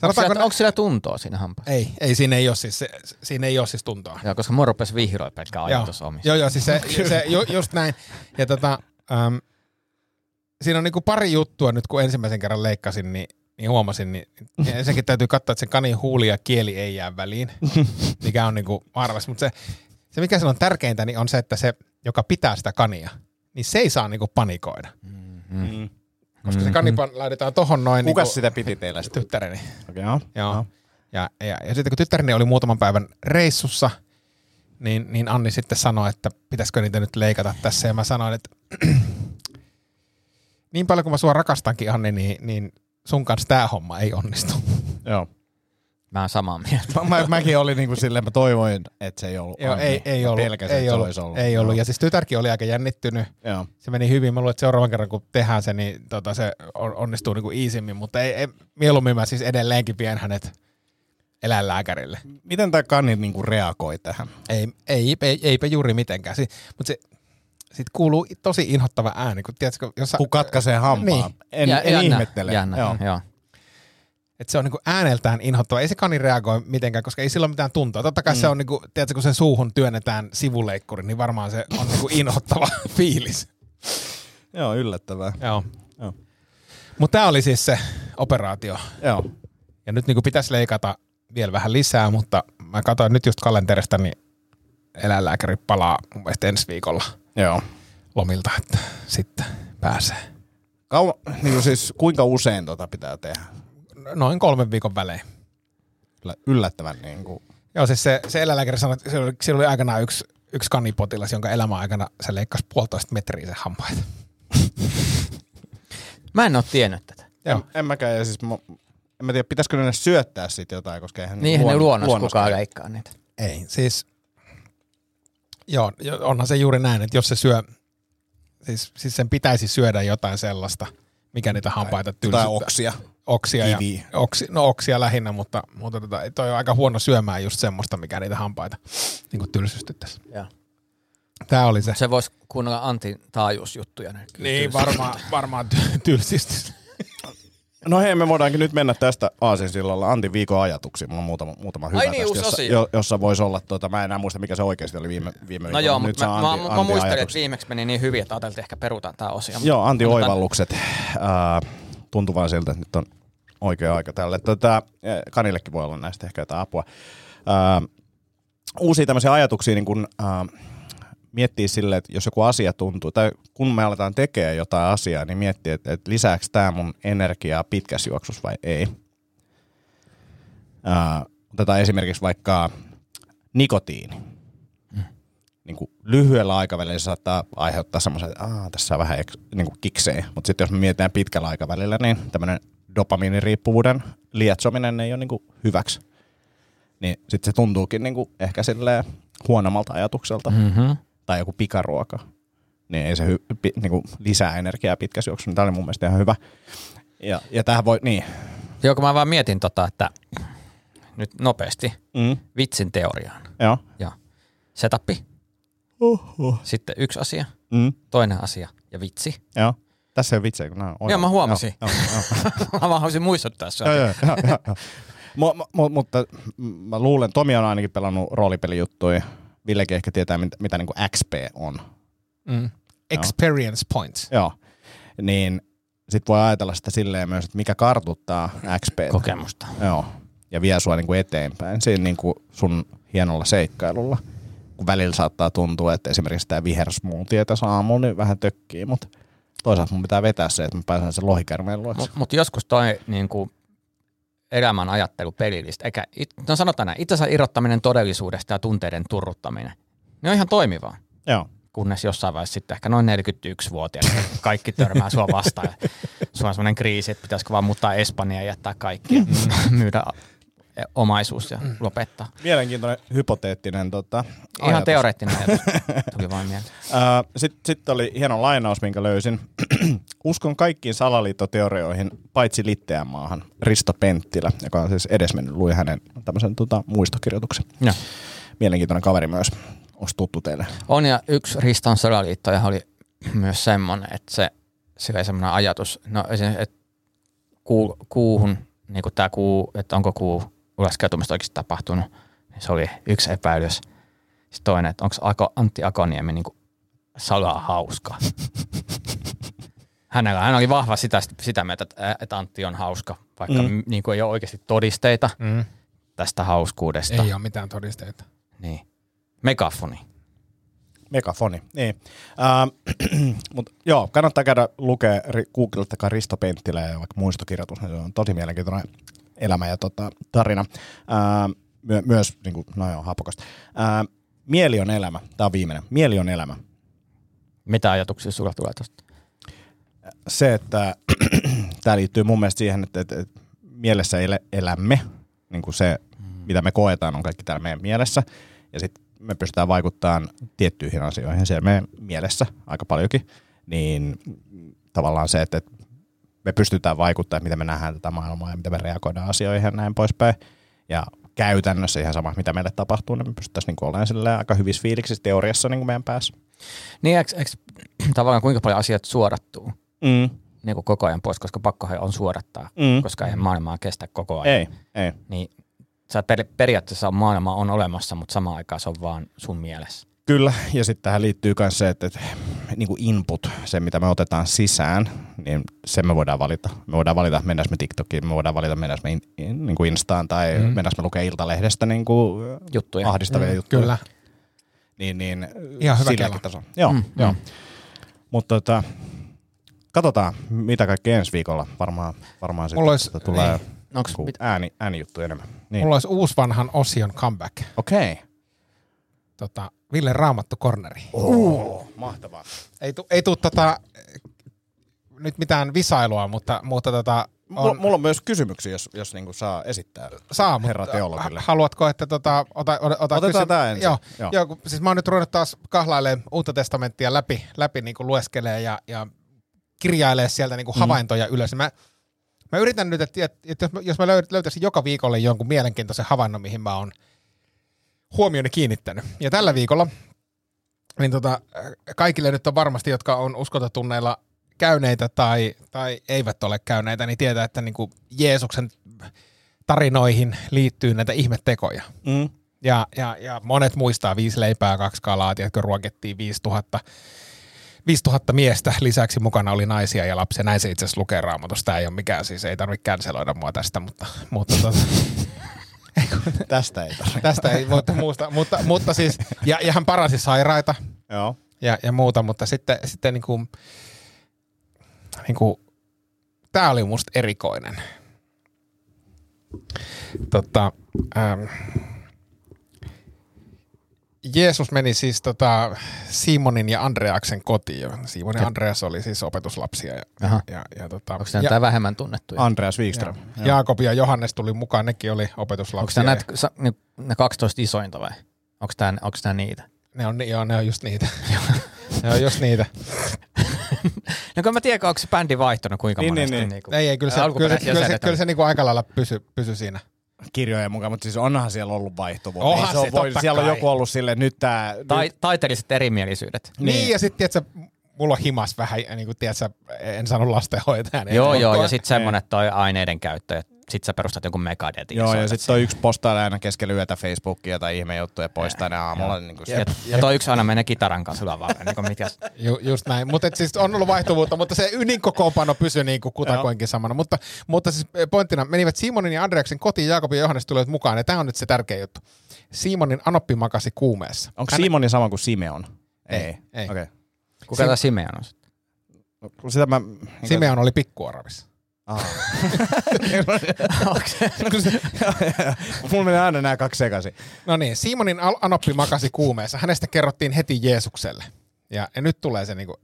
Onko sanotaanko, sillä, onko sillä tuntoa siinä hampaassa? ei, ei, siinä ei ole siis, se, siinä ei ole siis tuntoa. Joo, koska mua rupesi vihroa pelkkä ajatus omista. Joo, joo, siis se, se ju, just näin. Ja tota, äm, siinä on niinku pari juttua nyt, kun ensimmäisen kerran leikkasin, niin, niin huomasin, niin, niin ensinnäkin täytyy katsoa, että sen kanin huuli ja kieli ei jää väliin, mikä on niinku arvas. Mutta se, se, mikä siinä on tärkeintä, niin on se, että se, joka pitää sitä kania, niin se ei saa niinku panikoida. Mm. Koska se kani pan- laitetaan tohon noin Kuka niinku, sitä piti teillä sitten? tyttäreni. Okay, joo. Joo. Ja, ja, ja sitten kun tyttäreni oli muutaman päivän reissussa, niin, niin Anni sitten sanoi, että pitäisikö niitä nyt leikata tässä. Ja mä sanoin, että niin paljon kuin mä sua rakastankin, Anni, niin, niin sun kanssa tämä homma ei onnistu. Joo. Mä oon samaa mieltä. Mä, mä, mäkin olin niinku silleen, mä toivoin, että se ei ollut Joo, ei, ei ollut. Pelkäsin, ei ollut, se olisi ollut. Ei ollut. Joo. Ja siis tytärkin oli aika jännittynyt. Joo. Se meni hyvin. Mä luulen, että seuraavan kerran kun tehdään se, niin tota, se on- onnistuu niinku iisimmin. Mutta ei, ei, mieluummin mä siis edelleenkin vien hänet eläinlääkärille. Miten tämä kani niinku reagoi tähän? Ei, ei, ei, eipä juuri mitenkään. Si, mutta se, sitten kuuluu tosi inhottava ääni, kun tiedätkö, jos sä, Kun katkaisee hampaan. Niin. En, Ja- en jännä, ihmettele. Jännä, Joo. joo. että se on niinku ääneltään inhottava. Ei se kani reagoi mitenkään, koska ei sillä ole mitään tuntoa. Totta kai mm. se on, niinku, tiedätkö, kun sen suuhun työnnetään sivuleikkuri, niin varmaan se on niinku inhottava fiilis. Joo, yllättävää. Joo. Joo. Mutta tämä oli siis se operaatio. Joo. Ja nyt niin pitäisi leikata vielä vähän lisää, mutta mä katsoin nyt just kalenterista, niin eläinlääkäri palaa mun mielestä ensi viikolla Joo. lomilta, että sitten pääsee. Kauan, niin kuin siis kuinka usein tota pitää tehdä? Noin kolmen viikon välein. Yllättävän niin kuin, Joo, siis se, se eläinlääkäri sanoi, että siellä oli, oli aikanaan yksi, yksi kanipotilas, jonka elämän aikana se leikkasi puolitoista metriä se hampaita. Mä en ole tiennyt tätä. Joo. en, en mäkään, ja siis mä, en mä tiedä, pitäisikö ne syöttää siitä jotain, koska eihän Niinhän ne luon- luonnossa luonnosta- kukaan leikkaa niitä. Ei, siis joo, jo- onhan se juuri näin, että jos se syö, siis, siis sen pitäisi syödä jotain sellaista, mikä niitä hampaita tylsyttää. Jotain oksia. oksia, ja, Kiviä. oksi, no oksia lähinnä, mutta, mutta tota, toi on aika huono syömään just semmoista, mikä niitä hampaita niin kuin tylsystyttäisi. Joo. Tämä oli se. Se voisi kuunnella Antin taajuusjuttuja. Niin, varmaan, varmaan ty- tylsistys. No hei, me voidaankin nyt mennä tästä Aasinsillalla Antin viikon ajatuksiin. Mulla on muutama, muutama hyvä niin, tästä, jossa, jo, jossa voisi olla, tota, mä en enää muista mikä se oikeasti oli viime, viime No viikolla, joo, nyt mutta mä, mä, Antin, mä, Antin muistelin, että viimeksi meni niin hyvin, että ajateltiin, ehkä perutaan tämä osio. Joo, Antti Annetaan- oivallukset. Ää, tuntuu vaan siltä, että nyt on oikea aika tälle. Tätä, Kanillekin voi olla näistä ehkä jotain apua. Ää, uusia tämmöisiä ajatuksia niin kun, ää, miettii silleen, että jos joku asia tuntuu, tai kun me aletaan tekemään jotain asiaa, niin miettii, että, että lisääkö tämä mun energiaa pitkässä juoksussa vai ei. Ää, otetaan esimerkiksi vaikka nikotiini. Niin kuin lyhyellä aikavälillä se saattaa aiheuttaa semmoisen, että Aa, tässä on vähän eks- niin kuin kiksejä. Mutta sitten jos me mietitään pitkällä aikavälillä, niin tämmöinen dopamiiniriippuvuuden lietsominen ei ole niin kuin hyväksi. Niin sitten se tuntuukin niin kuin ehkä silleen huonommalta ajatukselta. Mm-hmm. Tai joku pikaruoka. Niin ei se hy- pi- niin kuin lisää energiaa pitkässä juoksussa. Tämä oli mun mielestä ihan hyvä. Ja, ja tähän voi, niin. Joo, kun mä vaan mietin tota, että nyt nopeasti Mm, vitsin teoriaan. joo. Ja setappi, Oho. sitten yksi asia, Mm, toinen asia ja vitsi. joo. Tässä ei ole vitsejä, kun nämä on Joo, mä huomasin. Joo, joo, joo. mä vaan haluaisin muistuttaa sua. Joo, joo, joo, joo. Mu- mu- mutta mä luulen, Tomi on ainakin pelannut roolipelijuttuja. Villekin ehkä tietää, mitä, mitä niin kuin XP on. Mm. Experience points. Joo. Niin sit voi ajatella sitä silleen myös, että mikä kartuttaa XP. Kokemusta. Joo. Ja vie sua niin kuin eteenpäin siinä niin kuin sun hienolla seikkailulla. Kun välillä saattaa tuntua, että esimerkiksi tämä vihersmoothie tässä aamulla niin vähän tökkii, mutta toisaalta mun pitää vetää se, että mä pääsen sen lohikärmeen luokse. Mutta mut joskus toi niin kuin, elämän ajattelu pelillistä, eikä, no sanotaan näin, itsensä irrottaminen todellisuudesta ja tunteiden turruttaminen, ne on ihan toimivaa. Joo. Kunnes jossain vaiheessa sitten ehkä noin 41-vuotiaana kaikki törmää sua vastaan. Sulla on sellainen kriisi, että pitäisikö vaan muuttaa Espanjaan ja jättää kaikki ja myydä omaisuus ja lopettaa. Mielenkiintoinen hypoteettinen tota, Ihan ajatus. teoreettinen ajatus. Tuli vaan mieleen. Sitten sit oli hieno lainaus, minkä löysin. Uskon kaikkiin salaliittoteorioihin, paitsi Litteän maahan. Risto Penttilä, joka on siis edesmennyt, luin hänen tämmöisen tota, muistokirjoituksen. Joo. Mielenkiintoinen kaveri myös. Onko tuttu teille? On ja yksi Riston salaliittoja oli myös semmoinen, että se, se oli semmoinen ajatus, no että kuu, kuuhun, niin kuin tämä kuu, että onko kuu ulaskeutumista oikeasti tapahtunut, niin se oli yksi epäilys. Sitten toinen, että onko Ako, Antti Akoniemi niin salaa hauska. Hänellä, hän oli vahva sitä, sitä mieltä, että, että Antti on hauska, vaikka Mm. niin kuin ei ole oikeasti todisteita Mm. tästä hauskuudesta. Ei ole mitään todisteita. Niin. Megafoni. Megafoni, niin. Uh, Mutta joo, kannattaa käydä lukea, googlettakaa Risto Penttilä ja vaikka muistokirjoitus, niin se on tosi mielenkiintoinen elämä ja tota, tarina. Uh, my- myös, niin kuin, no joo, hapokasta. Uh, mieli on elämä, tämä on viimeinen. Mieli on elämä. Mitä ajatuksia sulla tulee tuosta? se, että tämä liittyy mun mielestä siihen, että, että, että mielessä ele, elämme, niin kuin se, mitä me koetaan, on kaikki täällä meidän mielessä, ja sitten me pystytään vaikuttamaan tiettyihin asioihin siellä meidän mielessä aika paljonkin, niin tavallaan se, että että me pystytään vaikuttamaan, miten me nähdään tätä maailmaa ja miten me reagoidaan asioihin ja näin poispäin. Ja käytännössä ihan sama, mitä meille tapahtuu, niin me pystyttäisiin niin olemaan aika hyvissä fiiliksissä teoriassa niin kuin meidän päässä. Niin, eikö, eikö tavallaan kuinka paljon asiat suodattuu Mm. niin kuin koko ajan pois, koska pakkohan on suodattaa, Mm. koska ei maailmaa kestä koko ajan. Ei, ei. Niin sä per, periaatteessa maailma on olemassa, mutta samaan aikaan se on vaan sun mielessä. Kyllä, ja sitten tähän liittyy myös se, että, että niin kuin input, se mitä me otetaan sisään, niin sen me voidaan valita. Me voidaan valita, että me TikTokiin, me voidaan valita, mennäänkö me in, in, niin kuin Instaan tai mm. mennäänkö me lukea Iltalehdestä niin kuin Juttuja. ahdistavia mm, juttuja. Kyllä. Niin, niin Ihan hyvä kello. tasolla. Joo, mm, joo. Mutta tota, katsotaan, mitä kaikki ensi viikolla. Varmaan, varmaan Mulla sitten olisi- tulee Niin. Onks niinku mit- ääni, äänijuttuja enemmän. Niin. Mulla olisi uusi vanhan osion comeback. Okei. Okay. Tota, Ville Raamattu Corneri. Oh, mahtavaa. Ei, tu, ei tuu tota, nyt mitään visailua, mutta, mutta tota, on, mulla on myös kysymyksiä, jos, jos niinku saa esittää. saa, herra teologille. ha- haluatko, että tota, ota, ota, ota Otetaan tää ensin. Joo, Joo. joo. kun, siis mä oon nyt ruvennut taas kahlailemaan uutta testamenttia läpi, läpi niin kuin lueskelee ja, ja kirjailee sieltä niin kuin Mm. havaintoja ylös. Mä, mä yritän nyt, että, että, jos mä, löytäisin joka viikolle jonkun mielenkiintoisen havainnon, mihin mä oon huomioni kiinnittänyt. Ja tällä viikolla, niin tota, kaikille nyt on varmasti, jotka on uskototunneilla käyneitä tai, tai eivät ole käyneitä, niin tietää, että niin kuin Jeesuksen tarinoihin liittyy näitä ihmettekoja. Mm. Ja, ja, ja monet muistaa viisi leipää, kaksi kalaa, tiedätkö, ruokittiin 5000, 5000 miestä, lisäksi mukana oli naisia ja lapsia. Näin se itse asiassa lukee raamatussa. Tämä ei ole mikään, siis ei tarvitse canceloida mua tästä, mutta, mutta tota, Tästä ei tarvitse. tästä ei voi muusta. Mutta, mutta siis, ja, ja hän parasi sairaita Joo. ja, ja muuta, mutta sitten, sitten niin kuin, niin kuin, tämä oli musta erikoinen. Tota, ähm, Jeesus meni siis tota Simonin ja Andreaksen kotiin. Simon ja Andreas oli siis opetuslapsia. Ja, Aha. ja, ja, tota, Onko nämä ja, ja, vähemmän tunnettuja? Andreas Wikström. ja, Jaakob ja Johannes tuli mukaan, nekin oli opetuslapsia. Onko nämä ja- ne 12 isointa vai? Onko tämä, onko tämä niitä? Ne on, joo, ne on just niitä. ne on just niitä. No kun mä tiedän, onko se bändi vaihtunut kuinka Niin, monesti. niin, niin. Niinku, Ei, ei, kyllä se, kyllä se, kyllä se, kyllä se niinku aika lailla pysy, pysy siinä. Kirjojen mukaan, mutta siis onhan siellä ollut vaihtuvuutta. Onhan Ei se, on, se, voi, siellä on joku ollut silleen, että nyt tää... Tai, nyt, taiteelliset erimielisyydet. Niin, niin ja sitten, tiedätkö, mulla on himas vähän, niin kuin, tiedätkö, en saanut lastenhoitajan. Joo, joo, ja en- sitten semmoinen toi aineiden käyttö, ja sit sä perustat jonkun megadetin. joo, ja sitten toi yksi postaa aina keskellä yötä Facebookia tai ihmejuttuja ja poistaa ne aamulla. Niin kuin Ja, ja toi yksi aina menee kitaran kanssa lavaan. Niin kuin mikä, Ju, just näin, mutta siis on ollut vaihtuvuutta, mutta se ydinkokoonpano pysyi niin kuin kutakoinkin samana. Mutta, mutta siis pointtina menivät Simonin ja Andreaksen kotiin, Jaakob ja Johannes tulivat mukaan, ja tämä on nyt se tärkeä juttu. Simonin anoppi makasi kuumeessa. Onko Hän- Simoni sama kuin Simeon? Ei, Ei. ei. Okei. Okay. kuka tämä Simeon on? sitten? Sitä mä... Simeon oli pikkuoravissa. Ah. Mulla menee aina nämä kaksi sekaisin. No niin, Simonin anoppi makasi kuumeessa. Hänestä kerrottiin heti Jeesukselle. Ja, ja nyt tulee se niinku,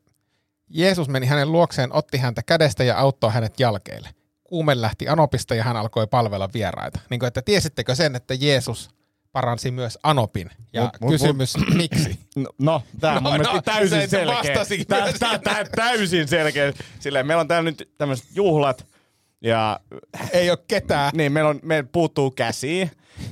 Jeesus meni hänen luokseen, otti häntä kädestä ja auttoi hänet jalkeille. Kuume lähti anopista ja hän alkoi palvella vieraita. Niin kuin, että tiesittekö sen, että Jeesus paransi myös anopin? Ja Mut- mut- kysymys, miksi? No, no tää on No, mun no, täysin se selkeä. Tää, tää, tää, täysin selkeä. Silleen, meillä on täällä nyt tämmöiset juhlat ja Ei ole ketään. niin, meillä, on, meillä puuttuu käsiä.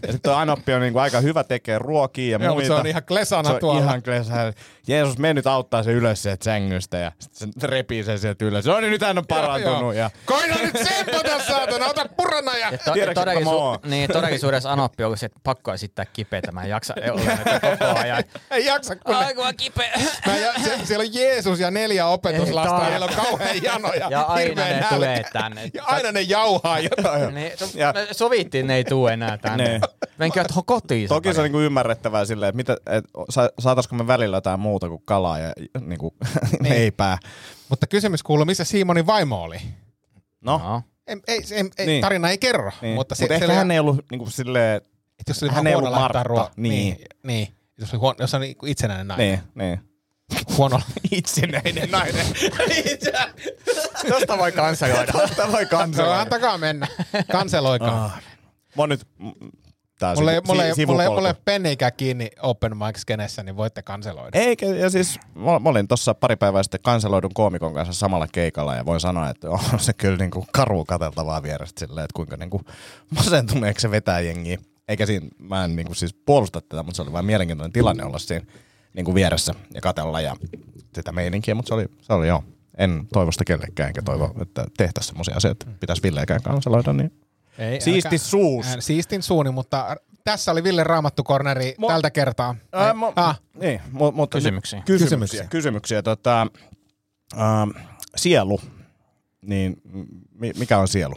Ja sitten Anoppi on niinku aika hyvä tekee ruokia ja Joo, muita. se on ihan klesana se on tuolla. ihan klesana. Jeesus, me nyt auttaa se ylös sieltä sängystä ja sitten se repii sen sieltä ylös. No niin, nyt hän on parantunut. Ja... Koina nyt sempata, saatana, ota purana ja... Ja to, Tiedätkö, että mä oon? niin, todellisuudessa Anoppi on se, että pakko esittää kipeätä. Mä en jaksa olla koko ajan. Ei jaksa, kun Ai kun on kipeä. mä ja, se, siellä on Jeesus ja neljä opetuslasta, Ei ja heillä on kauhean jano ja, aina ne nälkä. tulee tänne. Ja aina ne jauhaa jotain. Niin, so, Ja- me sovittiin, ne ei tuu enää tänne. Ne. Menkää tuohon kotiin. Toki se on niinku ymmärrettävää silleen, että mitä, et, sa, saataisiko me välillä jotain muuta kuin kalaa ja niinku, Niin. leipää. Mutta kysymys kuuluu, missä Simonin vaimo oli? No, No. Ei, ei, ei, ei Niin. tarina ei kerro, niin. mutta, Mut se, ehkä se hän ei ollut niinku silleen, että jos oli hän ei ollut Martta, ruoa, niin. niin, niin. Jos, oli huono, jos on niinku itsenäinen nainen. niin, niin. Huono. Itsenäinen nainen. Tosta voi kansakoida. Tästä voi No, kanseloida. antakaa mennä. Kanseloikaa. Ah. Mä oon nyt... Mulla ei, sivu- mulla, ei, si- mulla ei penniikään kiinni open mic skenessä, niin voitte kanseloida. Eikä, ja siis mä, mä olin tuossa pari päivää sitten kanseloidun koomikon kanssa samalla keikalla ja voin sanoa, että on se kyllä niinku karu katseltavaa vierestä silleen, että kuinka niinku masentuneeksi se vetää jengiä. Eikä siinä, mä en niinku siis puolusta tätä, mutta se oli vain mielenkiintoinen tilanne olla siinä niinku vieressä ja katella ja sitä meininkiä, mutta se oli, se oli joo. En toivo sitä kellekään, enkä toivo, että tehtäisiin semmoisia asioita, että pitäisi Villeekään kanseloida, niin Ei, Siisti älkää- suus. Ää, Siistin suuni, mutta Tässä oli Ville Raamattu-korneri Mo- tältä kertaa. Ää, mo- ah, Niin, mu- mutta Kysymyksiä. Kysymyksiä. Kysymyksiä. Kysymyksiä. Tota, äh, sielu. Niin, mi- mikä on sielu?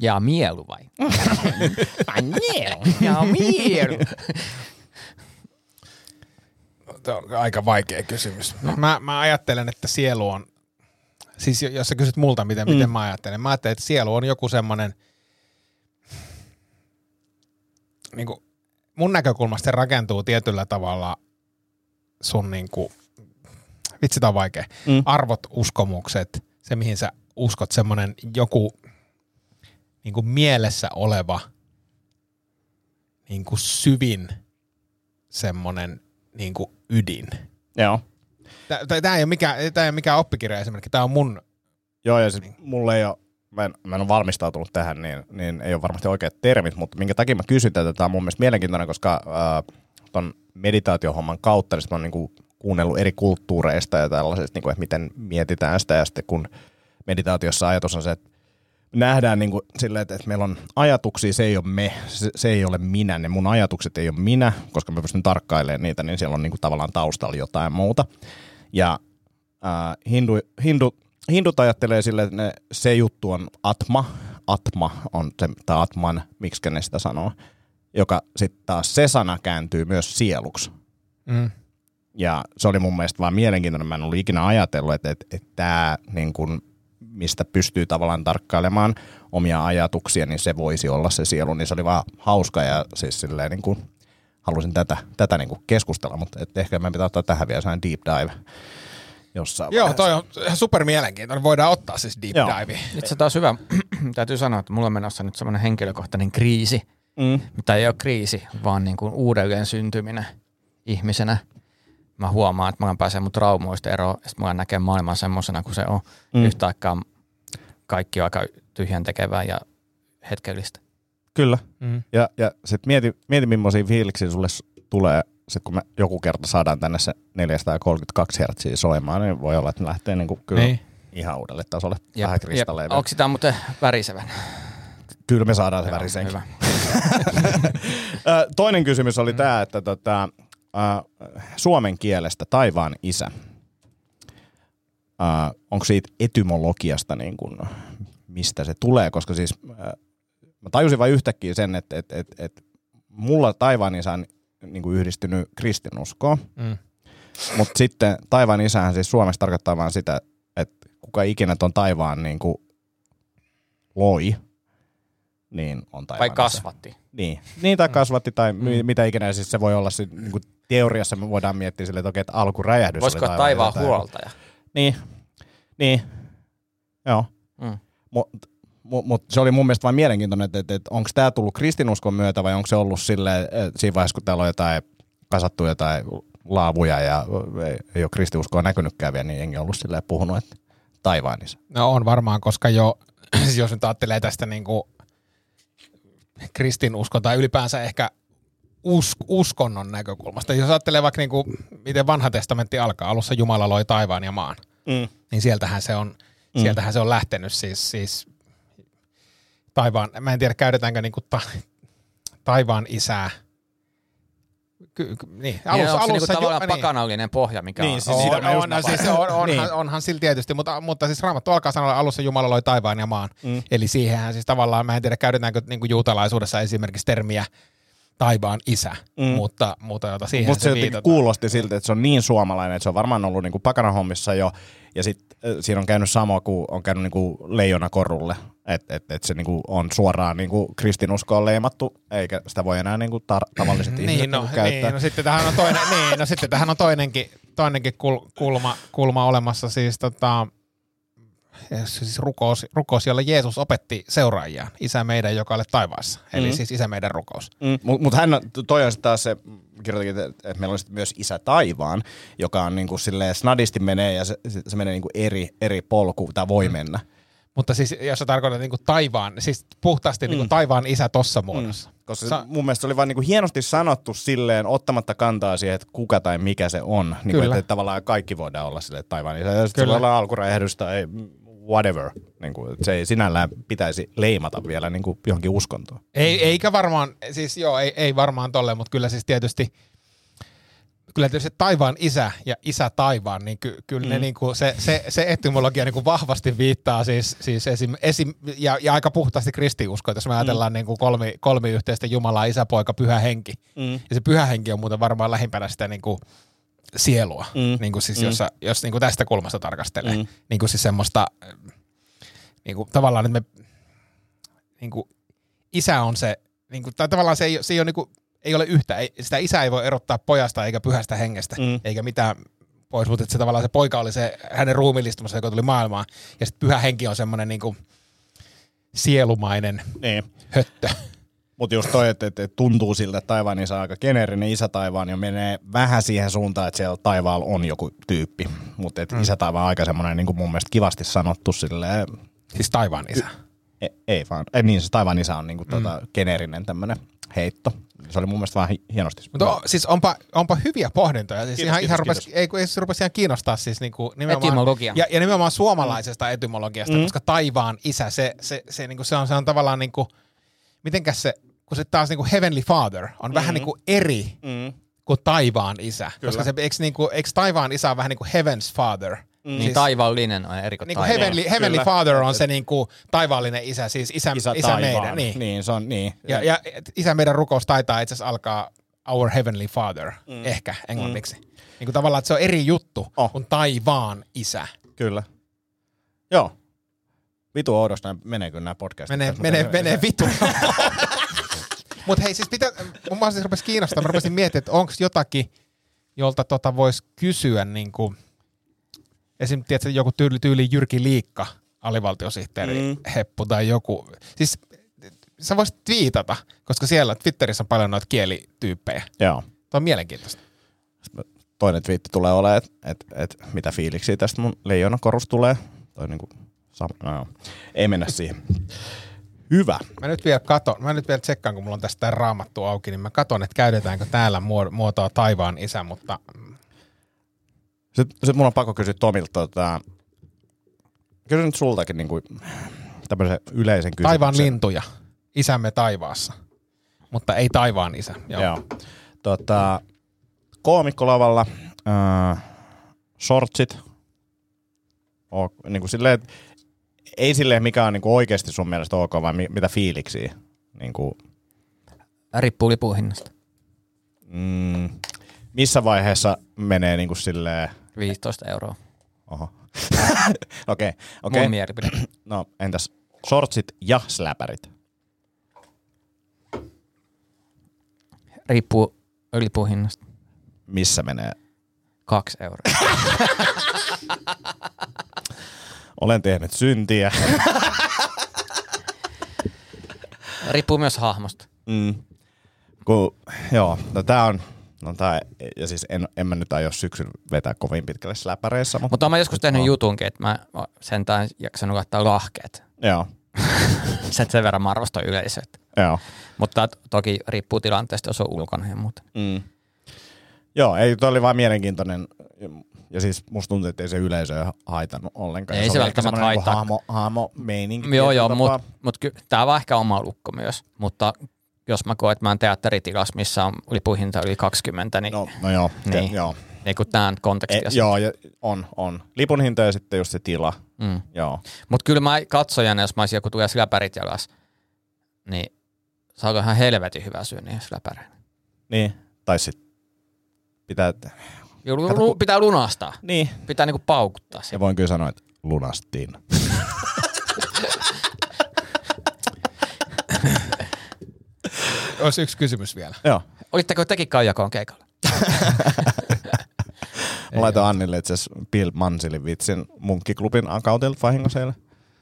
Ja mielu vai? Ai mielu. Ja mielu. Tämä on aika vaikea kysymys. Mä, mä ajattelen, että sielu on, siis jos sä kysyt multa, miten, mm. miten mä ajattelen, mä ajattelen, että sielu on joku semmoinen, niin kuin, mun näkökulmasta se rakentuu tietyllä tavalla sun niin kuin, vitsi tää on vaikea, Mm. arvot, uskomukset, se mihin sä uskot, semmoinen joku niin kuin mielessä oleva niin kuin syvin semmoinen niin kuin ydin. Joo. Tämä ei ole mikään, tää ei ole mikään oppikirja esimerkki, tämä on mun, Joo, ja siis mulle ei ole, mä en, ole valmistautunut tähän, niin, niin ei ole varmasti oikeat termit, mutta minkä takia mä kysyn tätä, tämä on mun mielestä mielenkiintoinen, koska äh, ton meditaatiohomman kautta niin mä oon niinku kuunnellut eri kulttuureista ja tällaisista, niinku, että miten mietitään sitä, ja sitten kun meditaatiossa ajatus on se, että nähdään niin kuin silleen, että, että meillä on ajatuksia, se ei ole me, se, se ei ole minä, ne mun ajatukset ei ole minä, koska mä pystyn tarkkailemaan niitä, niin siellä on niin kuin tavallaan taustalla jotain muuta. Ja äh, hindu, hindu, hindut ajattelee silleen, että ne, se juttu on atma, atma on se, tai atman, miksi ne sitä sanoo, joka sitten taas se sana kääntyy myös sieluksi. mm, Ja se oli mun mielestä vaan mielenkiintoinen. Mä en ollut ikinä ajatellut, että, että, että tämä, niin kun, mistä pystyy tavallaan tarkkailemaan omia ajatuksia, niin se voisi olla se sielu. Niin se oli vaan hauska ja siis silleen niin kuin, halusin tätä, tätä niin kuin keskustella, mutta et ehkä meidän pitää ottaa tähän vielä sellainen deep dive jossain Joo, vaiheessa. toi on ihan super mielenkiintoinen. Voidaan ottaa siis deep Joo. dive. Nyt se taas hyvä. Täytyy sanoa, että mulla on menossa nyt semmoinen henkilökohtainen kriisi. Mm. Mutta ei ole kriisi, vaan niin kuin uudelleen syntyminen ihmisenä. Mä huomaan, että mä pääsen mun traumoista eroon, ja sitten mä näkee maailman semmoisena kuin se on. Mm. Yhtä aikaa kaikki on aika tyhjän tekevää ja hetkellistä. Kyllä. Mm. Ja, ja sitten mieti, mieti, millaisia fiiliksiä sulle tulee, sit kun me joku kerta saadaan tänne se 432 hertsiä soimaan, niin voi olla, että ne lähtee niinku kyllä Niin. ihan uudelle tasolle. Jep, Vähän kristalleja. Onko sitä muuten värisevän? Kyllä me saadaan se värisenkin. Toinen kysymys oli tämä, että tota, äh, suomen kielestä taivaan isä. Äh, onko siitä etymologiasta, niin kun, mistä se tulee? Koska siis äh, mä tajusin vain yhtäkkiä sen, että et, et, et mulla taivaan isä on niin kuin yhdistynyt kristinuskoon. Mm. Mutta sitten taivaan isähän siis Suomessa tarkoittaa vaan sitä, että kuka ikinä ton taivaan niin kuin loi, niin on taivaan Vai isä. kasvatti? Niin, niin tai kasvatti tai mm. mitä ikinä. Siis se voi olla, se, niin kuin teoriassa me voidaan miettiä sille, että okei, että alkuräjähdys Voisiko oli taivaan isä. huoltaja? Niin, niin, joo. Mm. Mutta mut, mut se oli mun mielestä vain mielenkiintoinen, että, että, että onko tämä tullut kristinuskon myötä vai onko se ollut sille siinä vaiheessa, kun täällä on jotain kasattu jotain laavuja ja ei, ei ole kristinuskoa näkynytkään vielä, niin jengi on ollut silleen puhunut, että taivaan isä. No on varmaan, koska jo, jos nyt ajattelee tästä niin kuin kristinuskon tai ylipäänsä ehkä us, uskonnon näkökulmasta. Jos ajattelee vaikka niin kuin, miten vanha testamentti alkaa, alussa Jumala loi taivaan ja maan, Mm. niin sieltähän se on, Mm. sieltähän se on lähtenyt siis, siis taivaan, mä en tiedä käytetäänkö niin kuin ta, taivaan isää. Ky, ky, niin, Niin, alussa, se niinku alussa tavallaan jo, pakanallinen pohja, mikä Niin, on? siis on, on, on, no, siis on, onhan, Niin. onhan sillä tietysti, mutta, mutta siis Raamattu alkaa sanoa alussa Jumala loi taivaan ja maan. Mm. Eli siihenhän siis tavallaan, mä en tiedä käytetäänkö niin juutalaisuudessa esimerkiksi termiä taivaan isä, Mm. mutta, mutta jota siihen Musta se se kuulosti siltä, että se on niin suomalainen, että se on varmaan ollut niinku pakanahommissa jo, ja sitten siinä on käynyt sama kuin on käynyt niinku leijona korulle, että et, et se niinku on suoraan niinku kristinuskoon leimattu, eikä sitä voi enää niinku tar- tavalliset ihmiset Niin, no, niinku käyttää. niin, no sitten tähän on, toinen, niin, no sitten tähän on toinenkin, toinenkin kul, kulma, kulma olemassa, siis, tota, siis rukous, rukous, jolla Jeesus opetti seuraajiaan, isä meidän, joka olet taivaassa. Eli Mm. siis isä meidän rukous. Mm, Mutta mut hän, toi on taas se, kirjoitakin, että meillä on myös Isä Taivaan, joka on niinku silleen snadisti menee ja se, se menee niinku eri, eri polku, tai voi mennä. Mutta siis jos sä tarkoitat niin kuin taivaan, siis puhtaasti niin kuin taivaan isä tossa muodossa. Koska Sa- mun mielestä se oli vaan niinku hienosti sanottu silleen, ottamatta kantaa siihen, että kuka tai mikä se on. Niinku, Kyllä. että, että tavallaan kaikki voidaan olla silleen, että taivaan isä. Ja sitten Kyllä. voi olla alkuräjähdys tai whatever. Niin kuin, se ei sinällään pitäisi leimata vielä niin kuin johonkin uskontoon. Ei, eikä varmaan, siis joo, ei, ei varmaan tolle, mutta kyllä siis tietysti, kyllä tietysti taivaan isä ja isä taivaan, niin ky, kyllä mm. ne niinku, se, se, se etymologia niinku vahvasti viittaa siis, siis esim, esim, ja, ja, aika puhtaasti kristiusko, jos me ajatellaan mm. niinku kolmi, kolmi yhteistä Jumalaa, isä, poika, pyhä henki. Mm. Ja se pyhä henki on muuten varmaan lähimpänä sitä niinku, sielua, mm. niin kuin siis mm. jos, jos niin kuin tästä kulmasta tarkastelee. Mm. Niin kuin siis semmoista, niin kuin tavallaan, että me, niin kuin isä on se, niin kuin, tai tavallaan se ei, se ei ole, niin kuin, ei ole yhtä, ei, sitä isää ei voi erottaa pojasta eikä pyhästä hengestä, mm. eikä mitään pois, mutta että se tavallaan se poika oli se hänen ruumiillistumassa, joka tuli maailmaan, ja sitten pyhä henki on semmoinen niin kuin sielumainen Niin. höttö. Mutta just toi, että, että tuntuu siltä, että taivaan isä on aika geneerinen isä taivaan, ja menee vähän siihen suuntaan, että siellä taivaalla on joku tyyppi. Mutta mm. isä taivaan on aika semmoinen niin kuin mun mielestä kivasti sanottu silleen, Siis taivaan isä. ei, ei vaan, ei niin se taivaan isä on niin kuin mm. tota, geneerinen tämmöinen heitto. Se oli mun mielestä vähän hi- hienosti. Mutta o, siis onpa, onpa hyviä pohdintoja. Siis Kiitos, ihan, kiitos, ihan rupesi, kiitos. ei, kun ei se rupesi ihan kiinnostaa siis niinku nimenomaan, Etymologia. Ja, ja nimenomaan suomalaisesta etymologiasta, Mm. koska taivaan isä, se, se, se, niinku, se, on, se on tavallaan niinku, mitenkäs se, kun se taas niinku heavenly father on mm. vähän niinku eri Mm. kuin taivaan isä. Kyllä. Koska se, eikö, niinku, eikö taivaan isä on vähän niin kuin heaven's father? Mm. Niin taivaallinen on eri kuin Niin kuin taivaan. heavenly, heavenly father on se niin kuin taivaallinen isä, siis isä, isä, isä meidän. Niin. niin, se on niin. Ja, ja isä meidän rukous taitaa itse asiassa alkaa Our Heavenly Father, mm. ehkä englanniksi. Mm. Niin kuin tavallaan, että se on eri juttu Oh. kuin taivaan isä. Kyllä. Joo. Vitu oudosta nämä menee kyllä nämä podcastit. Menee, menee, menee vitu. Mutta hei, siis pitää, mun siis rupesi kiinnostaa, mä rupesin miettimään, että onko jotakin, jolta tota voisi kysyä, niin kuin, esim. tiedätkö, joku tyyli, tyyli Jyrki Liikka, alivaltiosihteeri mm. Heppu tai joku. Siis sä voisit twiitata, koska siellä Twitterissä on paljon noita kielityyppejä. Joo. Tämä on mielenkiintoista. Toinen twiitti tulee olemaan, että et, et, mitä fiiliksiä tästä mun leijonakorus tulee. Toi niinku, sam- no joo. Ei mennä siihen. Hyvä. Mä nyt vielä katon, mä nyt vielä tsekkaan, kun mulla on tästä raamattu auki, niin mä katon, että käytetäänkö täällä muo- muotoa taivaan isä, mutta Sitten, sitten mulla on pakko kysyä Tomilta, tota, kysyn nyt sultakin niin kuin, tämmöisen yleisen kysymyksen. taivaan lintuja, isämme taivaassa, mutta ei taivaan isä. Joo. Joo. Tota, koomikkolavalla, äh, shortsit, o, niin kuin silleen, ei silleen mikä on niin kuin oikeasti sun mielestä ok, vaan mi, mitä fiiliksiä. Niin kuin, Riippuu lipun hinnasta. mm, missä vaiheessa menee niin kuin silleen, 15 euroa. oho. Okei, Okay. okei. Mun mielipide. No entäs shortsit ja släpärit? Riippuu lipun hinnasta. Missä menee? Kaksi euroa. Olen tehnyt syntiä. Riippuu myös hahmosta. Mm. Kun, joo, no tää on, no tää, ja siis en, en mä nyt aio syksyn vetää kovin pitkälle släpäreissä, mutta, Mutta mä joskus tehnyt no. jutunkin, että mä sentään jaksanut katsoa lahkeet. Joo, Sen, sen verran mä arvostan yleisöä. joo. Mutta to- toki riippuu tilanteesta, jos on ulkona ja muuta. Mm. Joo, ei, toi oli vaan mielenkiintoinen, ja siis musta tuntuu, että ei se yleisö haitannut ollenkaan. Ei Ja se ehkä välttämättä niinku haittaa. Hahmo, hahmo meininki. Joo, joo, mutta mut ky- tää on ehkä oma lukko myös. Mutta jos mä koen, että mä oon teatteritilassa, missä on lipuhinta yli 20, niin, No, no joo, te, Niin. joo. niin kun tää on konteksti. E, joo, ja on, on. Lipun hinta ja sitten just se tila. Mm. Joo. Mutta kyllä mä katsojana, jos mä olisin joku tulee läpärit jalas, niin saako ihan helvetin hyvä syy niihin läpäreihin. Niin, tai sitten pitää, Kato, lu- kun- pitää lunastaa. niin, Pitää niinku paukuttaa ja sitä. voin kyllä sanoa, että lunastin. Olisi yksi kysymys vielä. joo. Olitteko tekin Kaijakoon keikalla? Mä laitoin Annille itse Bill Mansilin vitsin munkkiklubin akautilta vahingossa eilen.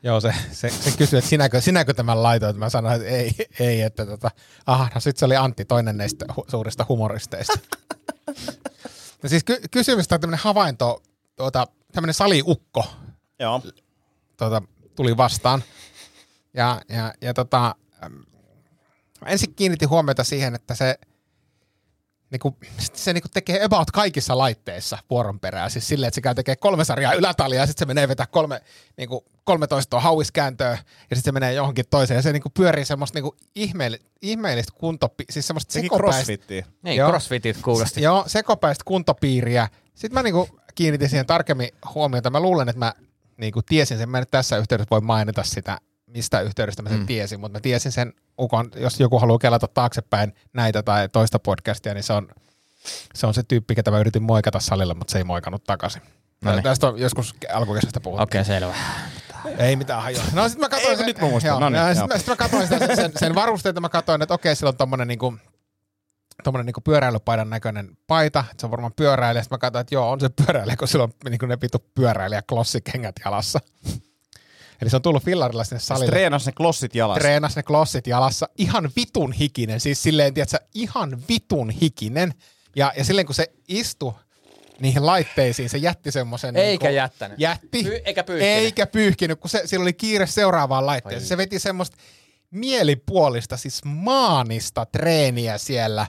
Joo, se, se, se kysyi, että sinäkö, sinäkö tämän laitoit? Mä sanoin, että ei, ei että tota, aha, no sit se oli Antti, toinen näistä hu- suurista humoristeista. no siis ky- kysymys tai tämmöinen havainto, tuota, tämmöinen saliukko Joo. tuota, tuli vastaan. Ja, ja, ja tota, mä ensin kiinnitin huomiota siihen, että se, niinku, se niinku tekee about kaikissa laitteissa vuoron perään. Siis silleen, että se käy tekee kolme sarjaa ylätalia ja sitten se menee vetää kolme, niinku, 13 hauiskääntöä ja sitten se menee johonkin toiseen. Ja se niinku pyörii semmoista niinku ihmeelli, ihmeellistä kuntopi... Siis semmoista sekopäistä... Niin, Joo. crossfitit kuulosti. Joo, sekopäistä kuntopiiriä. Sitten mä niinku kiinnitin siihen tarkemmin huomiota. Mä luulen, että mä niinku tiesin sen. Mä en nyt tässä yhteydessä voi mainita sitä, mistä yhteydestä mä sen mm. tiesin, mutta mä tiesin sen ukon, jos joku haluaa kelata taaksepäin näitä tai toista podcastia, niin se on se, on se tyyppi, ketä mä yritin moikata salilla, mutta se ei moikannut takaisin. No niin. Tästä on joskus alkukesästä puhuttu. Okei, okay, selvä. Ei mitään hajoa. No sit mä katsoin Ei, sen, nyt mä muistan. joo, No niin, ja sit, mä, sit mä katsoin sitä, sen, sen, sen varusteita, mä katsoin, että okei, sillä on tommonen niinku, tommonen niinku pyöräilypaidan näköinen paita, että se on varmaan pyöräilijä. Sitten mä katsoin, että joo, on se pyöräilijä, kun sillä on niinku ne vitu pyöräilijä klossikengät jalassa. Eli se on tullut fillarilla sinne salille. treenas ne klossit jalassa. Treenas ne klossit jalassa. Ihan vitun hikinen. Siis silleen, tiedätkö, ihan vitun hikinen. Ja, ja silleen, kun se istui niihin laitteisiin, se jätti semmoisen... Eikä jättänyt. Jätti. Py- eikä pyyhkinyt. Eikä pyyhkinyt, kun se, sillä oli kiire seuraavaan laitteeseen. Se veti semmoista mielipuolista, siis maanista treeniä siellä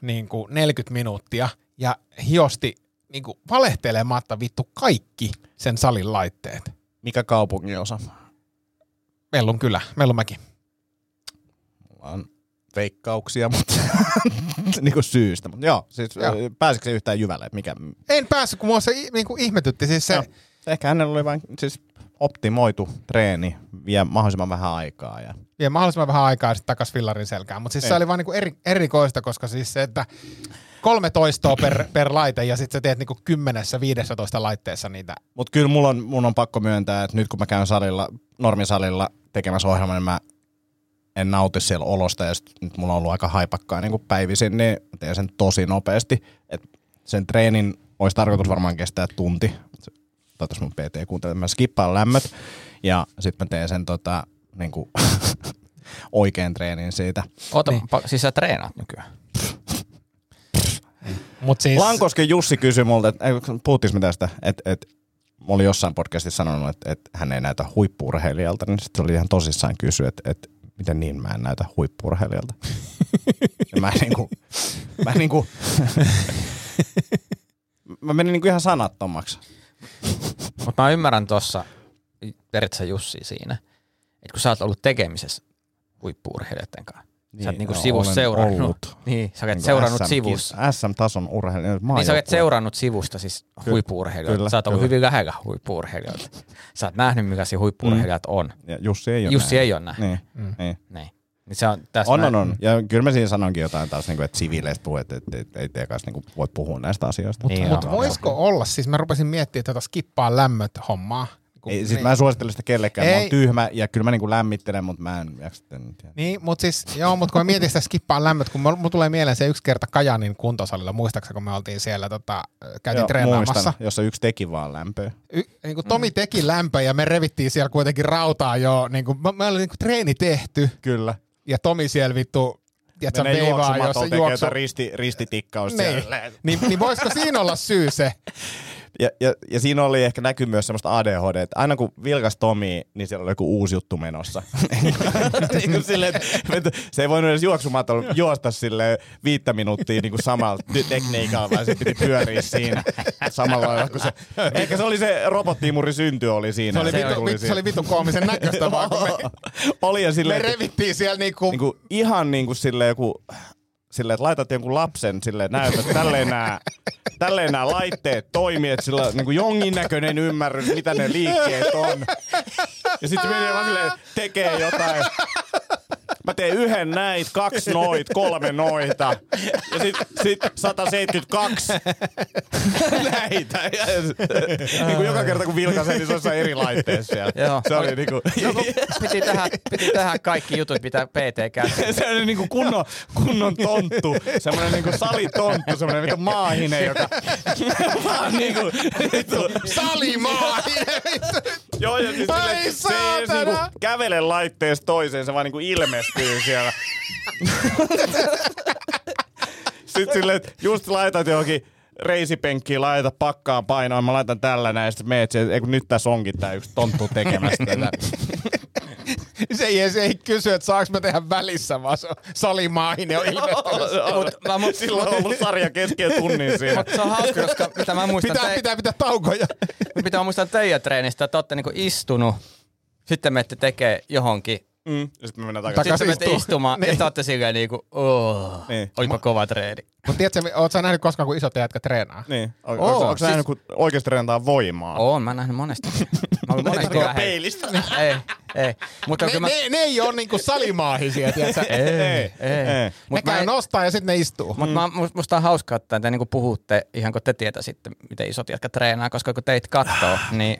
niin kuin 40 minuuttia ja hiosti niin kuin valehtelematta vittu kaikki sen salin laitteet. Mikä kaupungin osa? Mellun kylä, Mellunmäki. Mulla on veikkauksia, mutta niin kuin syystä. Mutta joo, siis Joo. pääsikö se yhtään jyvälle? Mikä, En päässyt, kun mua se niin kuin ihmetytti. Siis se, Joo. Ehkä hänellä oli vain siis optimoitu treeni, vie mahdollisimman vähän aikaa. Ja vie mahdollisimman vähän aikaa ja sitten takas fillarin selkään. Mutta siis se Ei. oli vaan niinku eri, erikoista, koska siis se, että kolme toistoa per, per laite ja sitten sä teet niinku kymmenessä, viidessätoista laitteessa niitä. Mutta kyllä mulla on, mun on pakko myöntää, että nyt kun mä käyn salilla, normisalilla tekemässä ohjelmaa, niin mä en nauti siellä olosta, ja nyt mulla on ollut aika haipakkaa niin kuin päivisin, niin mä teen sen tosi nopeasti. Et sen treenin olisi tarkoitus varmaan kestää tunti. Toivottavasti mun PT kuuntelee. Mä skippaan lämmöt, ja sitten mä teen sen tota, niin kuin, oikean treenin siitä. Oota, niin. pa- siis sä treenaat nykyään. Mut siis, Lankosken Jussi kysyi multa, että ei, puhuttiinko me tästä, että et, mä olin jossain podcastissa sanonut, että, että hän ei näytä huippuurheilijalta, niin sitten se oli ihan tosissaan kysyä, että, että miten niin mä en näytä ja mä niinku, mä niinku, mä menin niinku ihan sanattomaksi. Mutta mä ymmärrän tuossa periaatteessa Jussi siinä, että kun sä oot ollut tekemisessä huippuurheilijoiden kanssa, niin, sä oot niinku no, sivussa olen seurannut. ollut. Niin, sä oot Niinku seurannut SM-kis- sivussa. SM-tason urheilija. Niin sä oot seurannut sivusta siis huippuurheilijoita. kyllä, Sä oot ollut kyllä. hyvin lähellä huippuurheilijoita. Sä oot nähnyt, millaisia huippuurheilijat on. Ja Jussi ei ole Jussi näin. ei ole nähnyt. Niin, mm. niin. Niin. Niin se on, tässä On, mä- on, on. Ja kyllä mä siinä sanonkin jotain taas, niin kuin, että siviileistä puhuu, että, että, että ei tee kanssa niin voi puhua näistä asioista. Niin Mutta joo. voisiko olla, siis mä rupesin miettimään tätä skippaa lämmöt hommaa. Kun- Ei, siis niin, mä en suosittele sitä kellekään. Mä Ei. oon tyhmä ja kyllä mä niinku lämmittelen, mutta mä en jaksa sitä nyt. niin mutta siis, joo, mutta kun mä mietin sitä skippaa lämmöt, kun mulla tulee mieleen se yksi kerta Kajanin kuntosalilla, muistaakseni kun me oltiin siellä, tota, käytiin Joo, treenaamassa. muistan, jossa yksi teki vaan lämpöä. y, niin kuin Tomi teki lämpöä ja me revittiin siellä kuitenkin rautaa jo, niin kuin, mä, mä olin niin kuin treeni tehty Kyllä. ja Tomi siellä vittu, tiedätkö, Menee veivaa, jos se tekee juoksu... jotain risti, ristitikkausta. Niin. siellä. niin, niin voisiko siinä olla syy se? Ja, ja, ja, siinä oli ehkä näkyy myös semmoista ADHD, että aina kun vilkas Tomi, niin siellä oli joku uusi juttu menossa. niin kuin silleen, että, se ei voinut edes juoksumatolla juosta sille viittä minuuttia niin kuin samalla tekniikalla, vaan se piti pyöriä siinä samalla lailla. Kun se, ehkä se oli se robottiimuri synty oli siinä. Se oli, Se vitu, vittu, se oli vitun koomisen näköistä vaan, kun me, oli ja me silleen, että- revittiin siellä niinku... niinku, ihan niinku sille joku silleen, että laitat jonkun lapsen silleen, että näytät, että tälleen nämä, tälleen nämä laitteet toimii, että sillä on niinku jonkinnäköinen ymmärrys, mitä ne liikkeet on. Ja sitten menee vaan silleen, tekee jotain. Mä teen yhden näit, kaksi noit, kolme noita. Ja sit, sit 172 näitä. Ja, niin kuin joka kerta kun vilkasen, niin se on eri laitteessa siellä. Joo. Se oli niinku... piti, tehdä, piti tehdä kaikki jutut, mitä PT käy. se oli niinku kunnon, kunnon tonttu, semmoinen niinku salitonttu, semmoinen vittu maahinen, joka vaan niinku, vittu, Salimaa! Joo, ja siis Ai sille, se ei edes niinku kävele laitteesta toiseen, se vaan niinku ilmestyy siellä. Sitten silleen, että just laitat johonkin reisipenkkiin, laita pakkaan painoon, mä laitan tällä näin, sitten meet ei kun nyt tässä onkin tää yksi tonttu tekemässä tätä. se se ei, se ei kysy, että saanko mä tehdä välissä, vaan se on Salimaahinen on. Mut, mä, mut, Silloin on ollut sarja kesken tunnin siinä. mut se on hauska, koska mitä mä muistan, Pitää, te, pitää pitää taukoja. mitä mä muistan teidän treenistä, että olette niinku istunut, sitten menette tekee johonkin, Mm. Ja sitten me mennään takaisin. sitten Takas menette istuu. istumaan, Niin. ja te olette silleen niinku, oh, Niin. olipa kova treeni. Mutta tiedätkö, oot sä nähnyt koskaan, kun isot jätkä treenaa? Niin. On, Oo, onko, onko siis- nähnyt, kun oikeasti treenataan voimaa? Oon, mä nähnyt monesti. Mä oon monesti lähellä. peilistä. Ei, ei. Mutta Ne, kyllä mä... ne, ne ei ole niinku salimaahisia, tiedätkö? Ei, ei. ei. Ne Mut mä käy en- nostaa ja sitten ne istuu. Mutta mm. musta, musta on hauskaa, että te niinku puhutte ihan kun te tietäisitte, miten isot jätkät treenaa, koska kun teitä katsoo, niin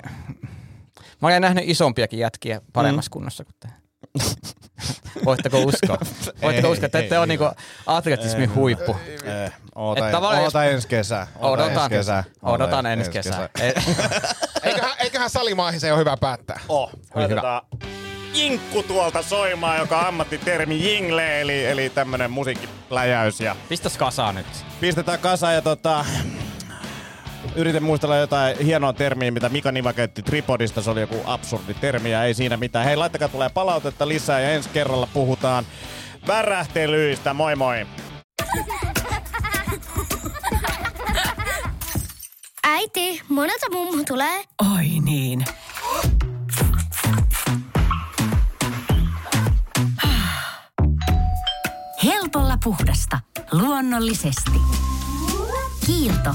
mä olen nähnyt isompiakin jätkiä paremmassa mm. kunnossa kuin te. Voitteko uskoa? Voitteko uskoa, että te ette ole niinku atletismin huippu? Oota, Et tavallaan oota ensi kesä. Oota Odotan, ensi kesä. Oota odotan ensi kesää. Ei- Eiköhän, eiköhän salimaahisen ole hyvä päättää. Oh, laitetaan jinkku tuolta soimaan, joka on ammattitermi jingle, eli, eli tämmönen musiikkipläjäys. Ja Pistäs kasaan nyt. pistetään kasaan ja tota... Yritän muistella jotain hienoa termiä, mitä Mika Niva käytti Tripodista. Se oli joku absurdi termi ja ei siinä mitään. Hei, laittakaa tulee palautetta lisää ja ensi kerralla puhutaan värähtelyistä. Moi moi! Äiti, monelta mummu tulee? Oi niin. Helpolla puhdasta. Luonnollisesti. Kiilto.